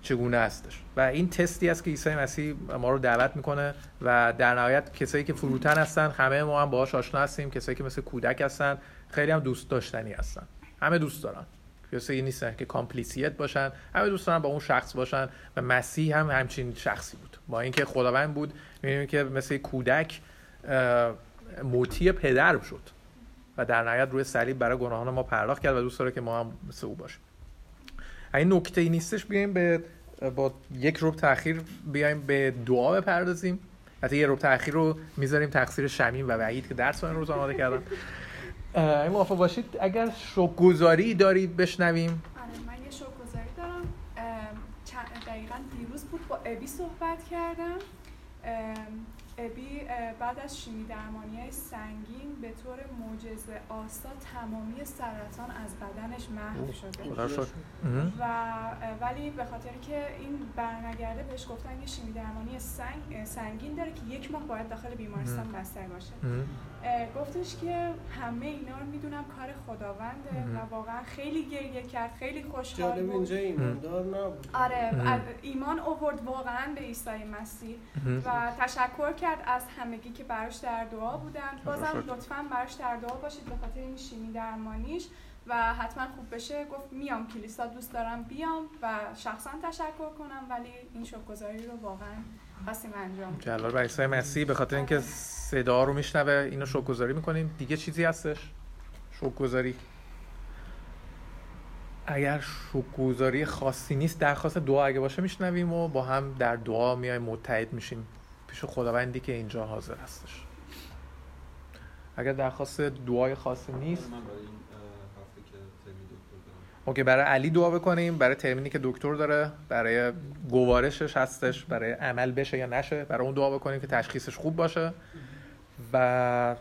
چگونه هستش؟ و این تستی است که عیسی مسیح ما رو دعوت می‌کنه و در نهایت کسایی که فروتن هستن همه ما هم باهاش آشنا هستیم. کسایی که مثل کودک هستن خیلی هم دوست داشتنی هستن. همه دوست دارن. کسایی نیستن که کامپلیسیت باشن. همه دوست دارن با اون شخص باشن و مسیح هم همچین شخصی بود. با اینکه خداوند بود می‌بینیم که مثل کودک موتی پدر شد. و در نهایت روی صلیب برای گناهان ما پرداخت کرد و دوست داره که ما هم مثل او باشیم. این نکته ای نیستش بیایم به با یک روب تاخیر بیایم به دعا بپردازیم. حتی یه روب تاخیر رو می‌ذاریم تقصیر شمیم و وحید که درس این روز آماده کردن. [laughs] این موافق باشید اگر گذاری دارید بشنویم. آره من یه گذاری دارم. دقیقا دیروز بود با ابی صحبت کردم. ابی بعد از شیمی درمانی های سنگین به طور معجزه آسا تمامی سرطان از بدنش محو شده. و ولی به خاطر که این برنگرده بهش گفتن یه شیمی درمانی سنگ، سنگین داره که یک ماه باید داخل بیمارستان بستر باشه. گفتش که همه اینا رو می‌دونم کار خداونده و واقعا خیلی گریه کرد خیلی خوشحال بود. اینجا ایماندار نبود. آره ایمان اوورد واقعا به عیسی مسیح و تشکر کرد از همگی که براش در دعا بودن. بازم لطفا براش در دعا باشید به خاطر این شیمی درمانیش و حتما خوب بشه. گفت میام کلیسا دوست دارم بیام و شخصا تشکر کنم ولی این شکرگزاری رو واقعا خواستیم انجام جلال به عیسی مسیح به خاطر اینکه صدا رو میشنوه اینو شکرگزاری می‌کنیم. دیگه چیزی هستش؟ شکرگزاری اگر شکرگزاری خاصی نیست درخواست دعا اگه باشه میشنویم و با هم در دعا میایم متحد میشیم. پیش خداوندی که اینجا حاضر هستش. اگر درخواست دعای خاصی نیست. اوکی برای علی دعا بکنیم. برای ترمینی که دکتر داره. برای گوارشش هستش. برای عمل بشه یا نشه. برای اون دعا بکنیم که تشخیصش خوب باشه. و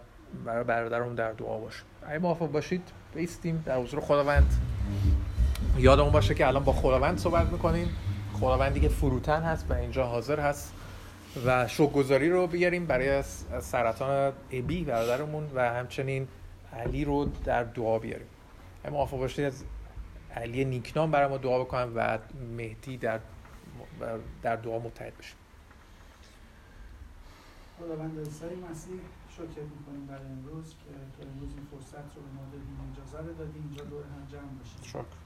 برای برادرمون در دعا باشه اگه موافق باشید بیستیم در حضور خداوند. یادمون باشه که الان با خداوند صحبت می‌کنیم. خداوندی که فروتن هست و اینجا حاضر هست و شوکگذاری رو بیاریم برای سرطان ابی برادرمون و همچنین علی رو در دعا بیاریم. موافق باشید از علی نیکنام برای ما دعا بکنم و مهدی در در دعا متحد بشیم. خداوند عیسی مسیح شکر می‌کنیم برای امروز که تو امروز این فرصت رو به ما دادیم اجازه رو دادیم اینجا دور هم جمع باشیم شکر.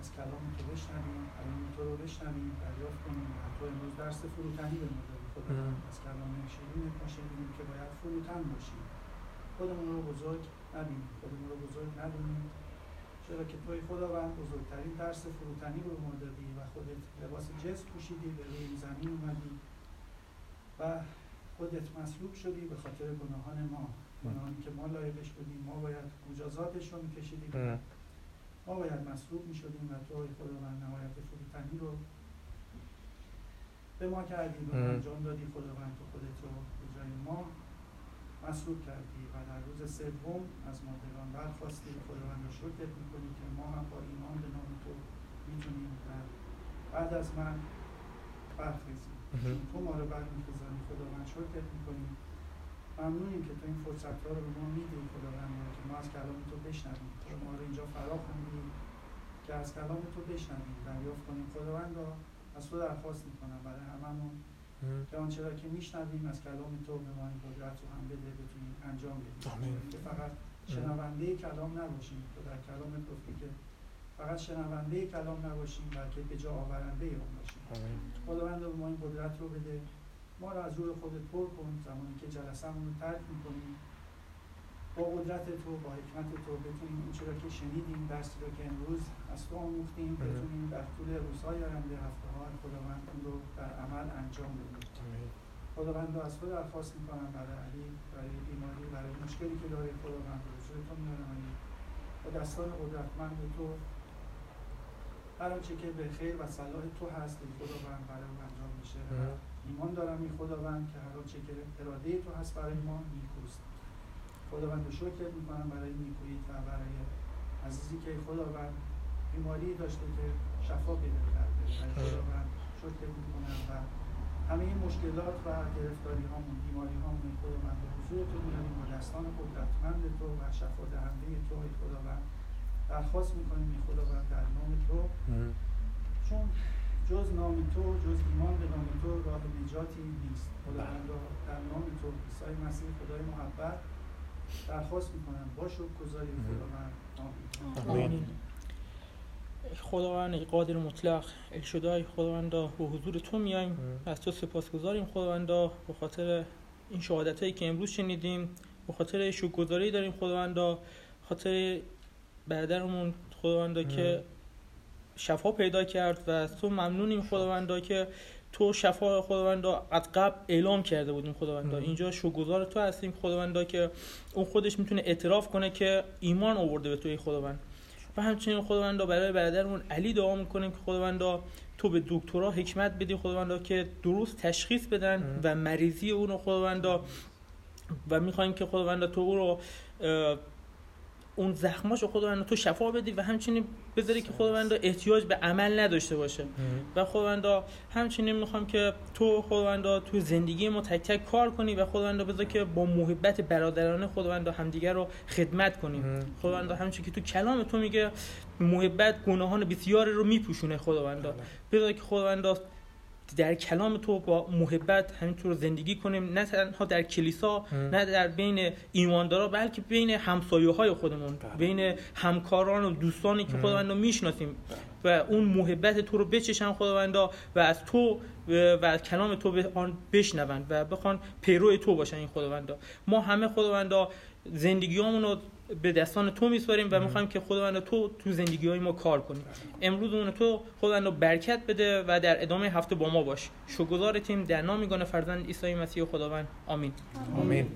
از کلام تو بشنویم کلام تو رو بشنویم دریافت کنیم و تو امروز درس فروتنی به ما دادی. خداوند از کلام شیرین ما شنیدیم که باید فروتن باشیم. خودمون رو بزرگ نبینیم. خودمون رو بزرگ نبینیم. چرا که توی خداوند بزرگترین درس فروتنی رو ما دادی و خودت لباس جس پوشیدی به روی زمین اومدی و خودت مصلوب شدی به خاطر گناهان ما گناهانی که ما لایقش بودیم. ما باید مجازاتش رو میکشیدیم. ما باید مصلوب می‌شدیم و توی خداوند نمایت فروتنی رو به ما کردی و انجام دادی. خداوند تو خودت رو به جای ما مصلوب کردی. و در روز سوم از مادران برخواستی. خداوند رو شکرت می‌کنی که ما هم با ایمان به نام تو می‌تونیم بعد از من برخیزیم تو ما رو برمیخیزانی خداوند شکرت می‌کنیم. ممنونیم که تو این فرصت ها رو به ما میدی خداوند که ما از کلام تو بشنویم. تو ما رو اینجا فرا خوندیم که از کلام تو بشنویم دریافت کنیم. خداوند را از تو درخواست می‌کنم برای هممون که آنچه را که میشنویم از کلام تو به ما این قدرت رو هم بده بتونیم انجام بدیم. که فقط شنونده کلام نباشیم. تو در کلام گفتی که فقط شنونده کلام نباشیم بلکه به جا آورنده اون باشیم. خداوند به ما این قدرت رو بده. ما رو از روی خودت پر کن زمانی که جلسهمون رو ترک می‌کنیم. با قدرت تو با حکمت تو بتونیم اون چرا که شنیدیم درسی رو که امروز از تو آموختیم بتونیم در طول روزهای آینده هفته ها خداوند اون رو در عمل انجام بدیم. خداوند از تو درخواست می‌کنم برای علی برای بیماری برای مشکلی که داره خداوند رو حضور تو میارم با دستان قدرتمند تو هر آنچه که به خیر و صلاح تو هست این خداوند برای من انجام میشه. ایمان دارم این خداوند که هر آنچه که اراده تو هست برای ما نیکوست. خداوند رو شکر می‌کنم برای نیکوییت و برای عزیزی که خداوند بیماری داشته که شفا پیدا کرده. خداوند شکر می‌کنم و همه این مشکلات و گرفتاری هامون بیماری هامون خداوند به حضور تو میاریم با دستان قدرتمند تو و شفا دهنده تو ای خداوند. درخواست می‌کنیم ای خداوند در نام تو چون جز نام تو جز ایمان به نام تو راه نجاتی نیست. خداوند را در نام تو عیسی مسیح خدای محبت درخواست می‌کنم. با گذاری خداوند. آمین. خداوند قادر مطلق الشدای خداوندا به حضور تو میایم از تو سپاسگزاریم خداوندا به خاطر این شهادت هایی که امروز شنیدیم به خاطر شکرگزاری داریم خداوندا خاطر برادرمون خداوندا که شفا پیدا کرد و تو ممنونیم خداوندا که تو شفا خداوندا از قبل اعلام کرده بودیم خداوندا. اینجا شکرگزار تو هستیم خداوندا که اون خودش می‌تونه اعتراف کنه که ایمان آورده به توی خداوند. و همچنین خداوندا برای برادرمون علی دعا می‌کنیم که خداوندا تو به دکترها حکمت بدی خداوندا که درست تشخیص بدن و مریضی اون رو خداوندا. و می‌خوایم که خداوندا تو او رو اون زخماش رو خداوند تو شفا بدی و همچنین بذاری که خداوند احتیاج به عمل نداشته باشه. و خداوند همچنین می‌خوام که تو خداوند تو زندگی ما تک تک کار کنی و خداوند بذار که با محبت برادرانه خداوند همدیگر رو خدمت کنیم خداوند همچنین که تو کلام تو میگه محبت گناهان بسیار رو میپوشونه خداوند بذار که خداوند در کلام تو با محبت همینطور زندگی کنیم نه تنها در کلیسا نه در بین ایماندارا بلکه بین همسایه های خودمون بله. بین همکاران و دوستانی که خداوند رو می‌شناسیم و اون محبت تو رو بچشن خداوندا و از تو و از کلام تو به آن بشنوند و بخوان پیرو تو باشن این خداوندا. ما همه خداوندا زندگیامون رو به دستان تو میسپاریم و می‌خوایم که خداوند تو تو زندگی های ما کار کنیم. امروز اون تو خداوند برکت بده و در ادامه هفته با ما باش. شکرگزار تیم در نام میگانه فرزند عیسی مسیح خداوند. آمین. آمین.